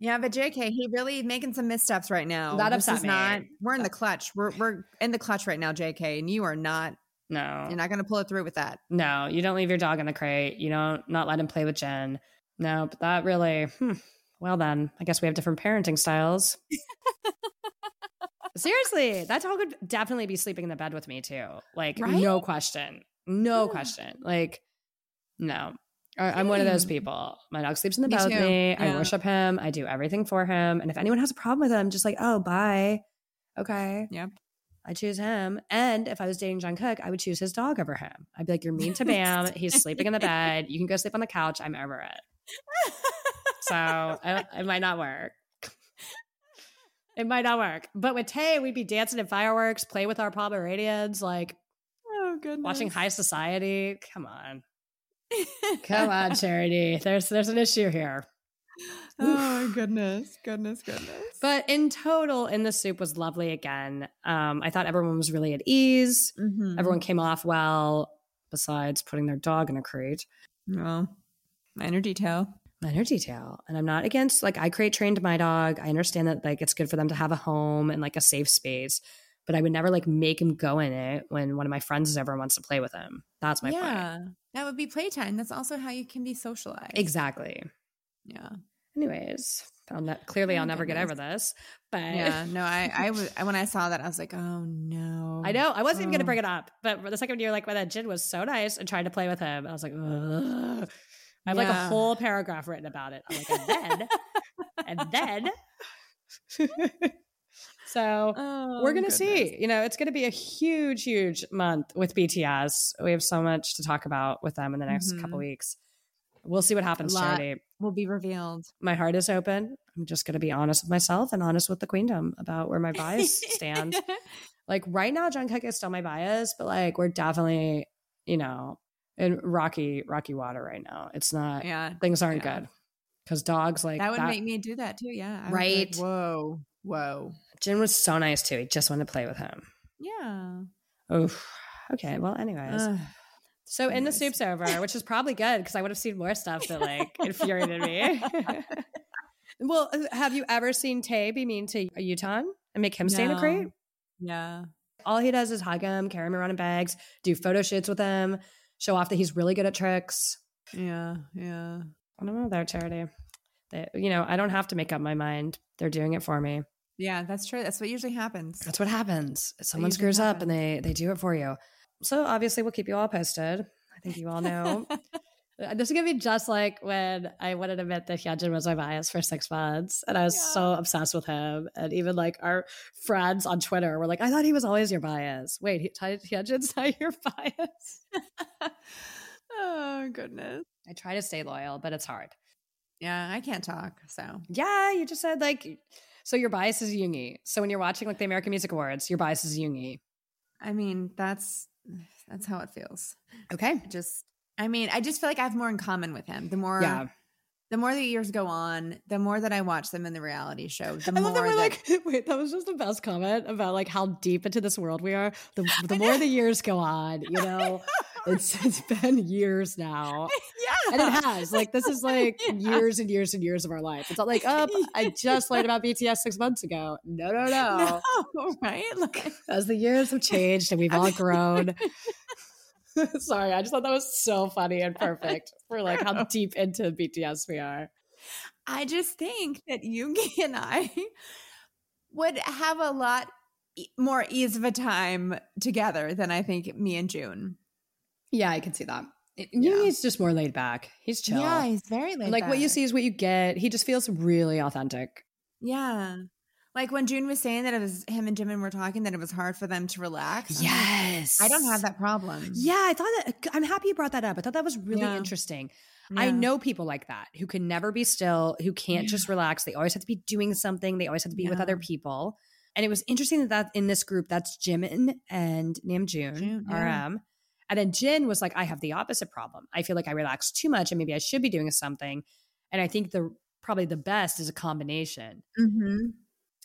Yeah, but JK, he really making some missteps right now. That This upset is me. Not, we're in the clutch. We're we're in the clutch right now, JK, and you are not. No. You're not going to pull it through with that. No, you don't leave your dog in the crate. You don't not let him play with Jin. No, but that really, hmm, well then, I guess we have different parenting styles. Seriously, that dog would definitely be sleeping in the bed with me too. Like, Right? no question. No Yeah. question. Like, no. I'm one of those people. My dog sleeps in the bed with me. I worship him. I do everything for him. And if anyone has a problem with him, I'm just like, oh, bye. Okay. Yep. I choose him. And if I was dating Jungkook, I would choose his dog over him. I'd be like, you're mean to Bam. He's sleeping in the bed. You can go sleep on the couch. I'm over it. So I, it might not work. It might not work. But with Tay, we'd be dancing at fireworks, play with our Pomeranians, like Oh goodness. watching High Society. Come on. Come on, Charity. There's there's an issue here. Oh my goodness, goodness, goodness. But in total, In the SOOP was lovely again. Um, I thought everyone was really at ease. Mhm. Everyone came off well, besides putting their dog in a crate. well, minor detail. minor detail and i'm not against like i crate trained my dog i understand that like it's good for them to have a home and like a safe space but i would never like make him go in it when one of my friends ever wants to play with him that's my point yeah, that would be playtime. That's also how you can be socialized. exactly Yeah. Anyways I'll ne- clearly Oh, i'll never get over this but Yeah. No, I, I was when I saw that, I was like, oh no. I know. I wasn't even going to Oh. bring it up, but the second you're like, "Well, that Jin was so nice," and tried to play with him, I was like, Ugh. I have like a whole paragraph written about it. I'm like, and then, and then, so Oh, we're gonna goodness. see. You know, it's gonna be a huge, huge month with BTS. We have so much to talk about with them in the next Mhm. couple weeks. We'll see what happens, lot. Charity. Will be revealed. My heart is open. I'm just gonna be honest with myself and honest with the queendom about where my bias stand. Like right now, Jungkook is still my bias, but like we're definitely, you know, in rocky, rocky water right now. It's not yeah. things aren't Yeah. good. Because dogs like that would make me do that too. Yeah. I be like, Right. whoa. Whoa. Jin was so nice too. He just wanted to play with him. Yeah. Oof. Okay. Well, anyways. So In the SOOP's over, which is probably good because I would have seen more stuff that like infuriated me. well, uh, have you ever seen Tay be mean to a Yeontan and make him stay in a crate? Yeah. All he does is hug him, carry him around in bags, do photo shoots with him, show off that he's really good at tricks. Yeah. Yeah. I don't know, their charity. They, you know, I don't have to make up my mind. They're doing it for me. Yeah. That's true. That's what usually happens. That's what happens. Someone screws up and they they do it for you. So obviously we'll keep you all posted. I think you all know. Uh, this is gonna be just like when I wanted to admit that Hyunjin was my bias for six months, and I was so obsessed with him. And even like our friends on Twitter were like, "I thought he was always your bias." Wait, he, Hyunjin's not your bias. oh goodness. I try to stay loyal, but it's hard. Yeah. I can't talk. So Yeah, you just said like, so your bias is Yoongi. So when you're watching like the American Music Awards, your bias is Yoongi. I mean, that's that's how it feels. Okay. Just I mean, I just feel like I have more in common with him. The more Yeah. the more the years go on, the more that I watch them in the reality show, the I more love that we're that- like, wait, that was just the best comment about like how deep into this world we are. The, the more the years go on, you know, it's it's been years now. yeah. And it has. Like this is like Yeah. years and years and years of our life. It's not like, up, I just learned about BTS six months ago. No, no, no. No, right? Look, As the years have changed and we've all grown. Sorry, I just thought that was so funny and perfect for like how deep into BTS we are. I just think that Yoongi and I would have a lot more ease of a time together than I think me and June. Yeah, I can see that. Yeah. Yoongi's just more laid back. He's chill. Yeah, he's very laid like what you see is what you get. He just feels really authentic. Yeah. Like when June was saying that it was him and Jimin were talking, that it was hard for them to relax. Yes. I don't have that problem. Yeah, I thought that I'm happy you brought that up. I thought that was really Yeah. interesting. I know people like that who can never be still, who can't Yeah. just relax. They always have to be doing something. They always have to be with other people. And it was interesting that, that in this group, that's Jimin and Namjoon, June, yeah. RM. And then Jin was like, I have the opposite problem. I feel like I relax too much and maybe I should be doing something. And I think the probably the best is a combination. Mm-hmm.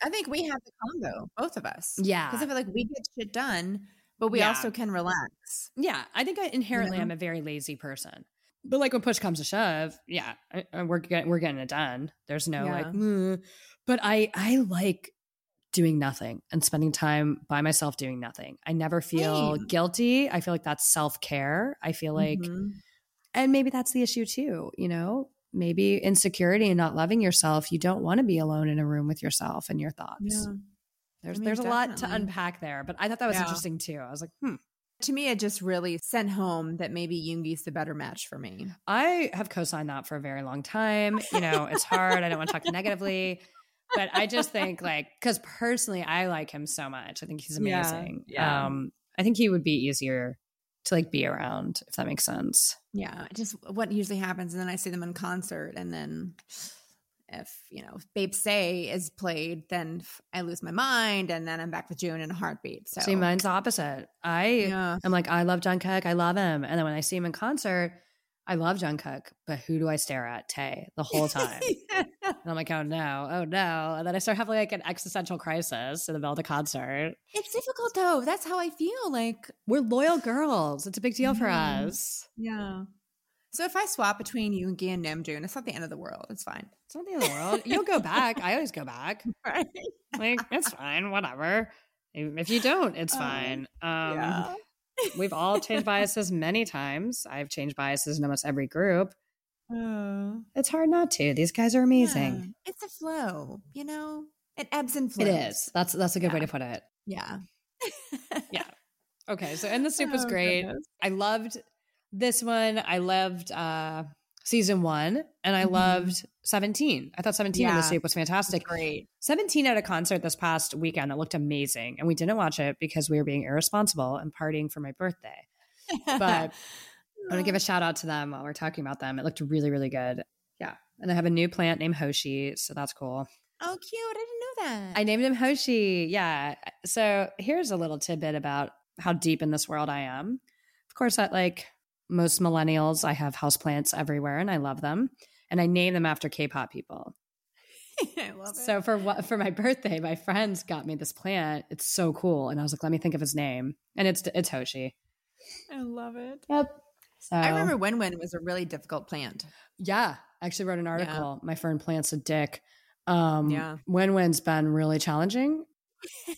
I think we have the combo, both of us. Yeah. Because I feel like we get shit done, but we Yeah. also can relax. Yeah, I think I inherently know? am a very lazy person. But like when push comes to shove, yeah, I- I- we're getting we're getting it done. There's no like, "Mm." but I I like doing nothing and spending time by myself doing nothing. I never feel Same. guilty. I feel like that's self care. I feel like, Mhm. and maybe that's the issue too. You know, maybe insecurity and not loving yourself. You don't want to be alone in a room with yourself and your thoughts. Yeah. There's mean, there's a lot to unpack there, but I thought that was Yeah. interesting too. I was like, hmm. To me, it just really sent home that maybe Yoongi's the better match for me. I have co-signed that for a very long time. You know, it's hard. I don't want to talk negatively, but I just think like because personally, I like him so much. I think he's amazing. yeah. Um, I think he would be easier to like be around if that makes sense. Yeah, just what usually happens, and then I see them in concert, and then if you know Babe Say is played, then I lose my mind, and then I'm back with June in a heartbeat. So See, mine's opposite. I yeah, am like, I love Jungkook. I love him, and then when I see him in concert, I love Jungkook. But who do I stare at? Tay the whole time. And I'm like, oh no, oh no. And then I start having like an existential crisis in the middle of the concert. it's difficult though. That's how I feel. Like We're loyal girls. It's a big deal for Mhm. us. yeah. So if I swap between you and Gian Namjoon, it's not the end of the world. It's fine. It's not the end of the world. You'll go back. I always go back. Right? Like, it's fine, whatever. If you don't, it's Oh, fine. Um, yeah. We've all changed biases many times. I've changed biases in almost every group. Oh, It's hard not to. These guys are amazing. yeah. It's a flow, you know. It ebbs and flows. It is. That's that's a good way to put it. Yeah. Yeah. Okay, so and the soup was Oh, great. goodness. I loved this one. I loved uh season one and I Mhm. loved 17. I thought 17 In the SOOP was fantastic. Great. 17 at a concert this past weekend that looked amazing. And we didn't watch it because we were being irresponsible and partying for my birthday. But I want to give a oh. shout out to them while we're talking about them. It looked really, really good. Yeah. And I have a new plant named Hoshi. So that's cool. oh, cute! I didn't know that. I named him Hoshi. Yeah. So here's a little tidbit about how deep in this world I am. Of course, at like most millennials, I have houseplants everywhere and I love them. And I name them after K-pop people. I love it. So for what for my birthday, my friends got me this plant. It's so cool, and I was like, let me think of his name, and it's it's Hoshi. I love it. Yep. So I remember Win Win was a really difficult plant. Yeah, I actually wrote an article. My fern plants a dick. Um, Yeah. Win Win's been really challenging.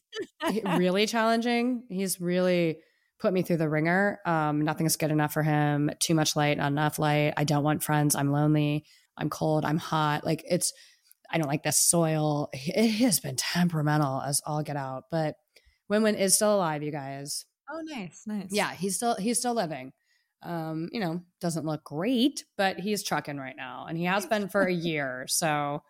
Really challenging. He's really put me through the ringer. Um, nothing's good enough for him. Too much light, not enough light. I don't want friends. I'm lonely. I'm cold. I'm hot. Like it's. I don't like this soil. It has been temperamental as all get out. But Win Win is still alive, you guys. Oh, nice, nice. Yeah, he's still he's still living. Um, you know, doesn't look great, but he's trucking right now, and he has been for a year. So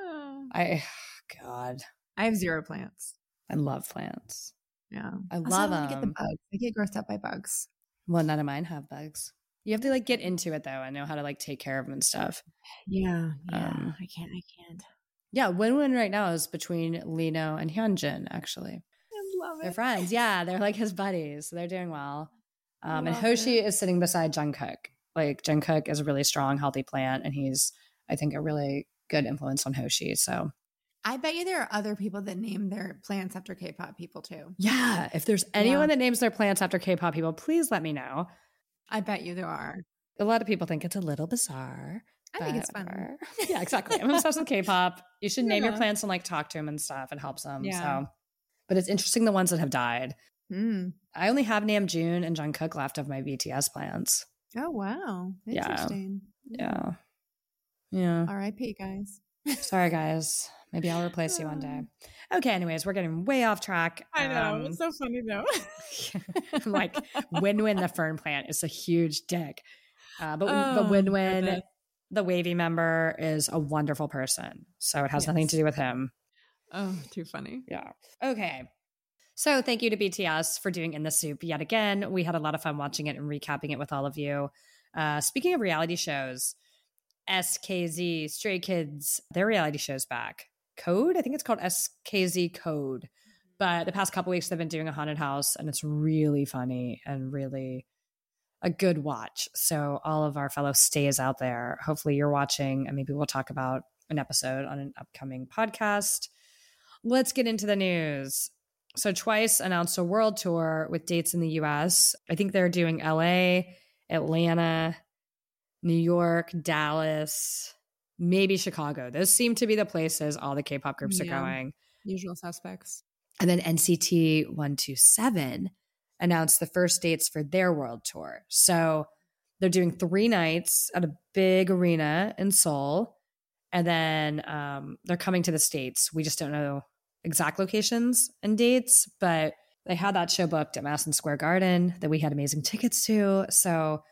Oh. I, God, I have zero plants. I love plants. Yeah, I love don't wanna Get the them. bugs. I get grossed out by bugs. Well, none of mine have bugs. You have to like get into it though, and know how to like take care of them and stuff. Yeah, yeah. Um, I can't. I can't. Yeah, win win right now is between Lee Know and Hyunjin. Actually, I love they're friends. Yeah, they're like his buddies. So they're doing well. Um, and Hoshi it. is sitting beside Jungkook. Like Jungkook is a really strong, healthy plant, and he's I think a really good influence on Hoshi. So I bet you there are other people that name their plants after K-pop people too. yeah, if there's anyone that names their plants after K-pop people, please let me know. I bet you there are. A lot of people think it's a little bizarre. I think it's fun. Yeah, exactly. I'm obsessed with K-pop. You should name your plants and like talk to them and stuff. It helps them. Yeah. So, but it's interesting the ones that have died. Mm. I only have Namjoon and Jungkook left of my BTS plants. Oh wow, interesting. Yeah, yeah. R.I.P. Guys. Sorry, guys. Maybe I'll replace you one day. Okay. Anyways, we're getting way off track. I know. Um, it's so funny though. like Win Win the fern plant is a huge dick. Uh, but Oh, but Win Win, the wavy member, is a wonderful person. So it has nothing to do with him. oh, too funny. Yeah. Okay. So thank you to BTS for doing In the SOOP yet again. We had a lot of fun watching it and recapping it with all of you. Uh, speaking of reality shows, SKZ, Stray Kids, their reality show's back. Code. I think it's called SKZ Code. But the past couple weeks, they've been doing a haunted house, and it's really funny and really a good watch. So, all of our fellow stays out there, hopefully you're watching, and maybe we'll talk about an episode on an upcoming podcast. Let's get into the news. So, Twice announced a world tour with dates in the US. I think they're doing LA, Atlanta, New York, Dallas, maybe Chicago. Those seem to be the places all the K pop groups Yeah. are going. Usual suspects. And then NCT 127 announced the first dates for their world tour. So they're doing three nights at a big arena in Seoul. And then um, they're coming to the States. We just don't know exact locations and dates, but they had that show booked at Madison Square Garden that we had amazing tickets to. So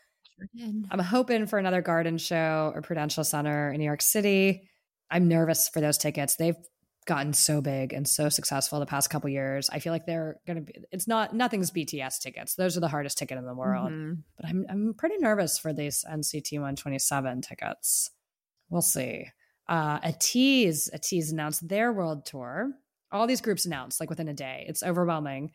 I'm hoping for another garden show or Prudential Center in New York City. I'm nervous for those tickets. They've gotten so big and so successful the past couple years. I feel like they're going to be it's not nothing's BTS tickets. Those are the hardest ticket in the world. Mhm. But I'm I'm pretty nervous for these NCT 127 tickets. We'll see. Uh ATEEZ, a tease announced their world tour. All these groups announced like within a day. It's overwhelming.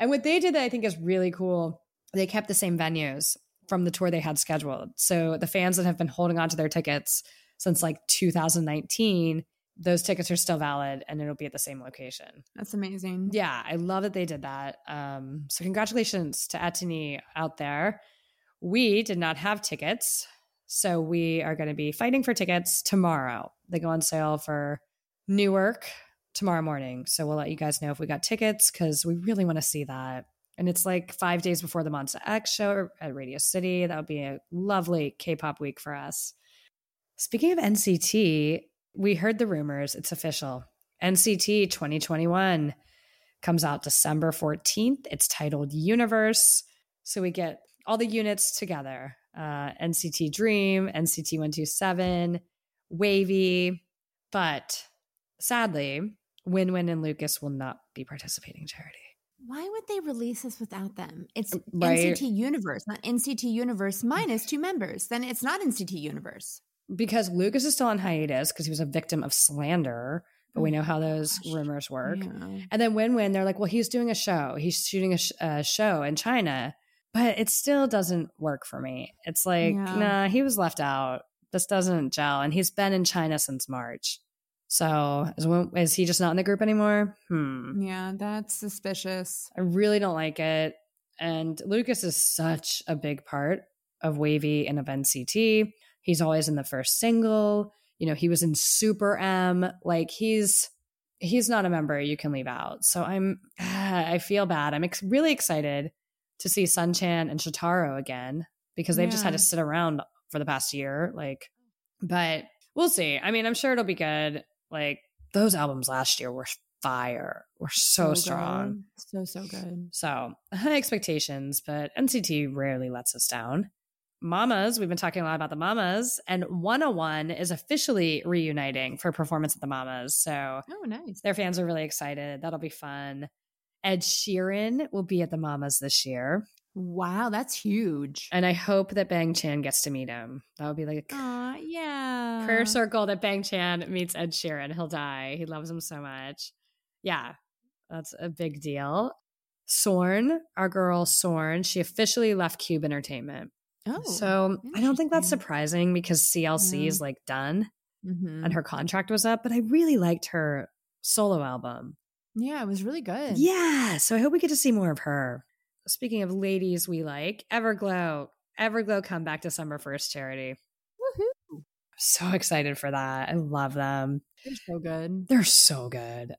And what they did that I think is really cool, they kept the same venues from the tour they had scheduled. So the fans that have been holding on to their tickets since like 2019, those tickets are still valid and it'll be at the same location. That's amazing. Yeah, I love that they did that. Um, so congratulations to ATINY out there. We did not have tickets, so we are going to be fighting for tickets tomorrow. They go on sale for Newark tomorrow morning. So we'll let you guys know if we got tickets because we really want to see that. And it's like five days before the Monsta X show at Radio City. That would be a lovely K-pop week for us. Speaking of NCT, we heard the rumors. It's official. NCT 2021 comes out December 14th. It's titled Universe. So we get all the units together uh, NCT Dream, NCT 127, WayV. But sadly, Win Win and Lucas will not be participating charity. Why would they release this without them? It's um, Right. NCT Universe, not NCT Universe minus two members. Then it's not NCT Universe. Because Lucas is still on hiatus because he was a victim of slander. But we oh know how those gosh. rumors work. Yeah. And then Win Win, they're like, well, he's doing a show. He's shooting a, sh- a show in China, but it still doesn't work for me. It's like, Yeah. nah, he was left out. This doesn't gel. And he's been in China since March. So is, is he just not in the group anymore? Hmm. Yeah, that's suspicious. I really don't like it. And Lucas is such a big part of WayV and of NCT. He's always in the first single. You know, he was in Super M. Like he's he's not a member you can leave out. So I'm I feel bad. I'm ex- really excited to see Sungchan and Shotaro again because they've just had to sit around for the past year. Like, but we'll see. I mean, I'm sure it'll be good. Like those albums last year were fire. Were so, strong. good. So, so good. So high expectations, but NCT rarely lets us down. Mamas, we've been talking a lot about the Mamas, and 101 is officially reuniting for performance at the Mamas. So Oh, nice. their fans are really excited. That'll be fun. Ed Sheeran will be at the Mamas this year, Wow, that's huge. and I hope that Bang Chan gets to meet him. That would be like Aw, yeah. prayer circle that Bang Chan meets Ed Sheeran. He'll die. He loves him so much. Yeah, that's a big deal. Sorn, our girl Sorn, she officially left Cube Entertainment. Oh, so I don't think that's surprising because CLC Yeah. is like done Mhm. and her contract was up, but I really liked her solo album. yeah, it was really good. Yeah, so I hope we get to see more of her. Speaking of ladies we like, Everglow. Everglow come back December 1st charity. Woohoo. So excited for that. I love them. They're so good. They're so good.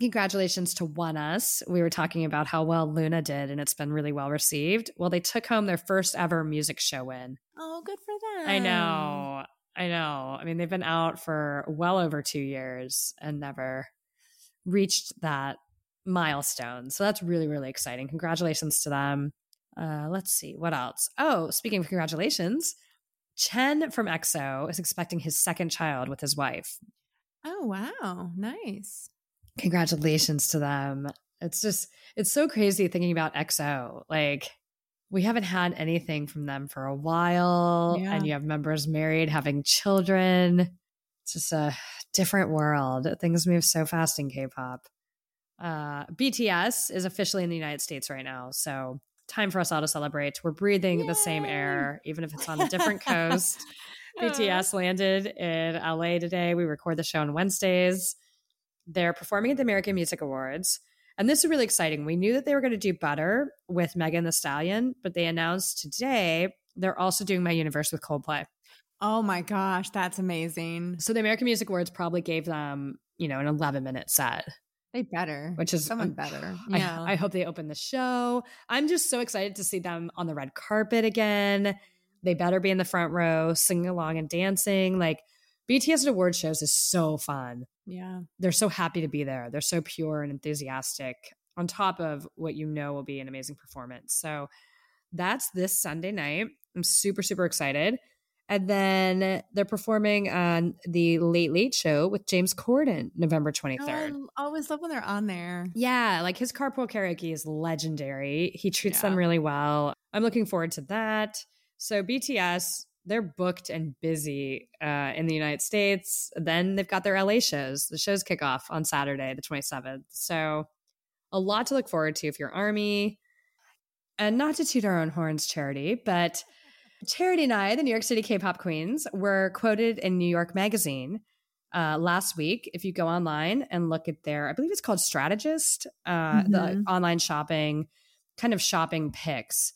Congratulations to ONEUS. We were talking about how well Luna did, and it's been really well received. Well, they took home their first ever music show win. Oh, good for them. I know. I know. I mean, they've been out for well over two years and never reached that milestone. So that's really, really exciting. Congratulations to them. Uh, let's see what else. Oh, speaking of congratulations, Chen from EXO is expecting his second child with his wife. Oh, wow. Nice. congratulations to them. It's just it's so crazy thinking about EXO. Like we haven't had anything from them for a while, Yeah. and you have members married, having children. It's just a different world. Things move so fast in K-pop. Uh, BTS is officially in the United States right now, so time for us all to celebrate. We're breathing the same air, even if it's on a different coast. BTS landed in LA today. We record the show on Wednesdays. They're performing at the American Music Awards. And this is really exciting. We knew that they were going to do Butter with Megan Thee Stallion, but they announced today they're also doing My Universe with Coldplay. Oh my gosh, that's amazing. So the American Music Awards probably gave them, you know, an 11 minute set, They better. which is someone um, better. I- Yeah. I, hope they open the show. I'm just so excited to see them on the red carpet again. They better be in the front row, singing along and dancing. Like BTS at award shows is so fun. yeah. They're so happy to be there. They're so pure and enthusiastic, on top of what you know will be an amazing performance. So that's this Sunday night. I'm super, super excited. And then they're performing on the Late Late Show with James Corden, November 23rd. Oh, I always love when they're on there. Yeah, like his carpool karaoke is legendary. He treats them really well. I'm looking forward to that. So BTS, they're booked and busy uh, in the United States. Then they've got their LA shows. The shows kick off on Saturday, the 27th. So a lot to look forward to if you're Army. And not to toot our own horns, Charity, but Charity and I, the New York City K-pop queens, were quoted in New York Magazine uh, last week. If you go online and look at their, I believe it's called Strategist, uh, the Mhm. online shopping kind of shopping picks.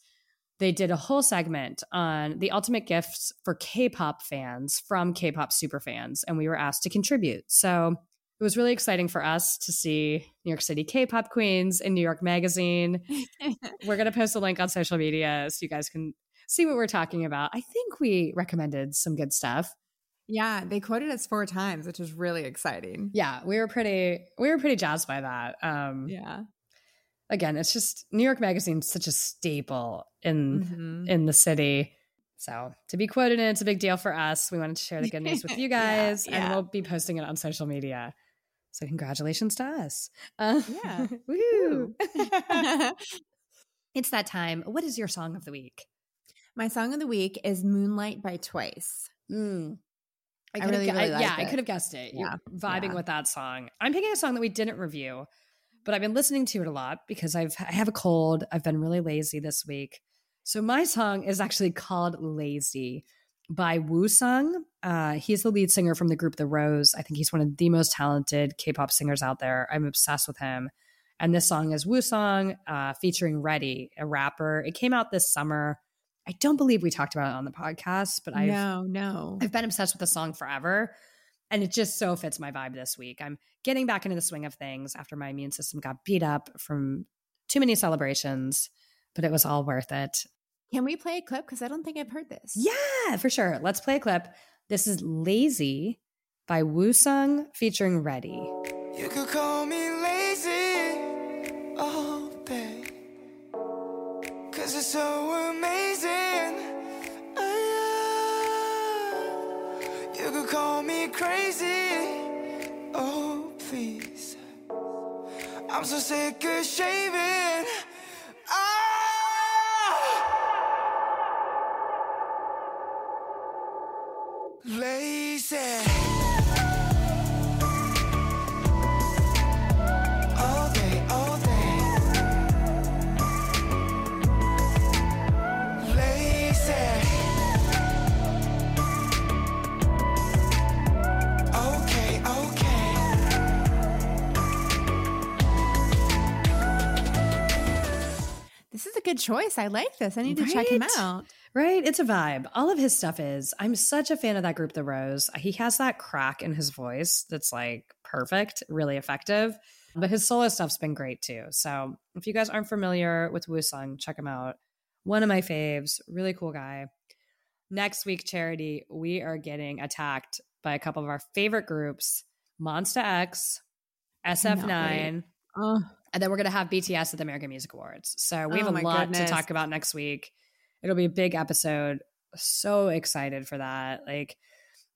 They did a whole segment on the ultimate gifts for K-pop fans from K-pop super fans, and we were asked to contribute. So it was really exciting for us to see New York City K-pop queens in New York Magazine. We're going to post a link on social media so you guys can see what we're talking about. I think we recommended some good stuff. yeah, they quoted us four times, which is really exciting. Yeah, we were pretty we were pretty jazzed by that. Um Yeah. again, it's just New York Magazine's such a staple in Mhm. in the city. So to be quoted in it's a big deal for us. We wanted to share the good news with you Yeah, guys, and we'll be posting it on social media. So congratulations to us. Uh, Yeah. woo! it's that time. What is your song of the week? My song of the week is Moonlight by Twice. Mm. I could've really, gu- really yeah, like I could have guessed it. Yeah, You're vibing yeah. with that song. I'm picking a song that we didn't review, but I've been listening to it a lot because I've I have a cold. I've been really lazy this week. So my song is actually called "Lazy" by Woo Sung. Uh, he's the lead singer from the group The Rose. I think he's one of the most talented K-pop singers out there. I'm obsessed with him. And this song is Woo Sung uh, featuring Reddy, a rapper. It came out this summer. I don't believe we talked about it on the podcast, but I've no, no. I've been obsessed with the song forever. And it just so fits my vibe this week. I'm getting back into the swing of things after my immune system got beat up from too many celebrations, but it was all worth it. Can we play a clip? Because I don't think I've heard this. Yeah, for sure. Let's play a clip. This is Lazy by Woo Sung featuring Reddy. You could call me lazy all day. Cause it's so I'm so sick of shaving. Good choice. I like this. I need to check him out. Right? It's a vibe. All of his stuff is. I'm such a fan of that group, The Rose. He has that crack in his voice that's like perfect, really effective. But his solo stuff's been great too. So if you guys aren't familiar with Woo Sung, check him out. One of my faves, really cool guy. Next week, Charity, we are getting attacked by a couple of our favorite groups Monsta X, SF9, Oh, and then we're going to have BTS at the American Music Awards. So we have Oh a lot goodness. to talk about next week. It'll be a big episode. So excited for that. Like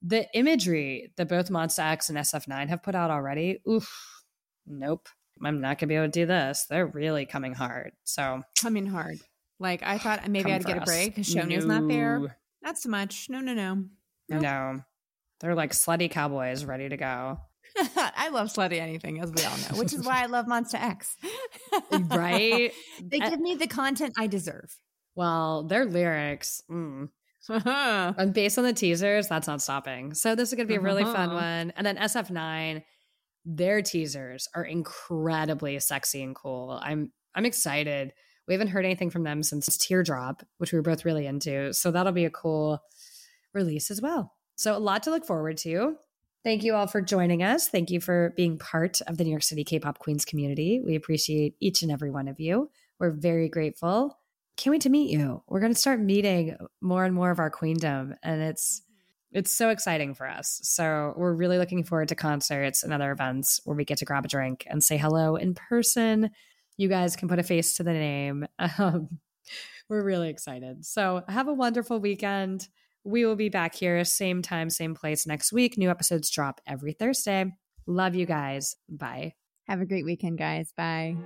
the imagery that both Monsta X and SF9 have put out already. Oof. Nope. I'm not going to be able to do this. They're really coming hard. So coming hard. Like I thought maybe come I'd get a break because Shownu's not there. Not so much. No, no, no. Nope. No. They're like slutty cowboys ready to go. I love slutty anything, as we all know, which is why I love Monsta X. Right? they give me the content I deserve. Well, their lyrics, mm. and based on the teasers, that's not stopping. So this is going to be a really fun Uh-huh. one. And then SF9, their teasers are incredibly sexy and cool. I'm I'm excited. We haven't heard anything from them since Teardrop, which we were both really into. So that'll be a cool release as well. So a lot to look forward to. Thank you all for joining us. Thank you for being part of the New York City K-pop Queens community. We appreciate each and every one of you. We're very grateful. Can't wait to meet you. We're going to start meeting more and more of our queendom, and it's it's so exciting for us. So we're really looking forward to concerts and other events where we get to grab a drink and say hello in person. You guys can put a face to the name. Um, we're really excited. So have a wonderful weekend. We will be back here, same time, same place next week. New episodes drop every Thursday. Love you guys. Bye. Have a great weekend, guys. Bye.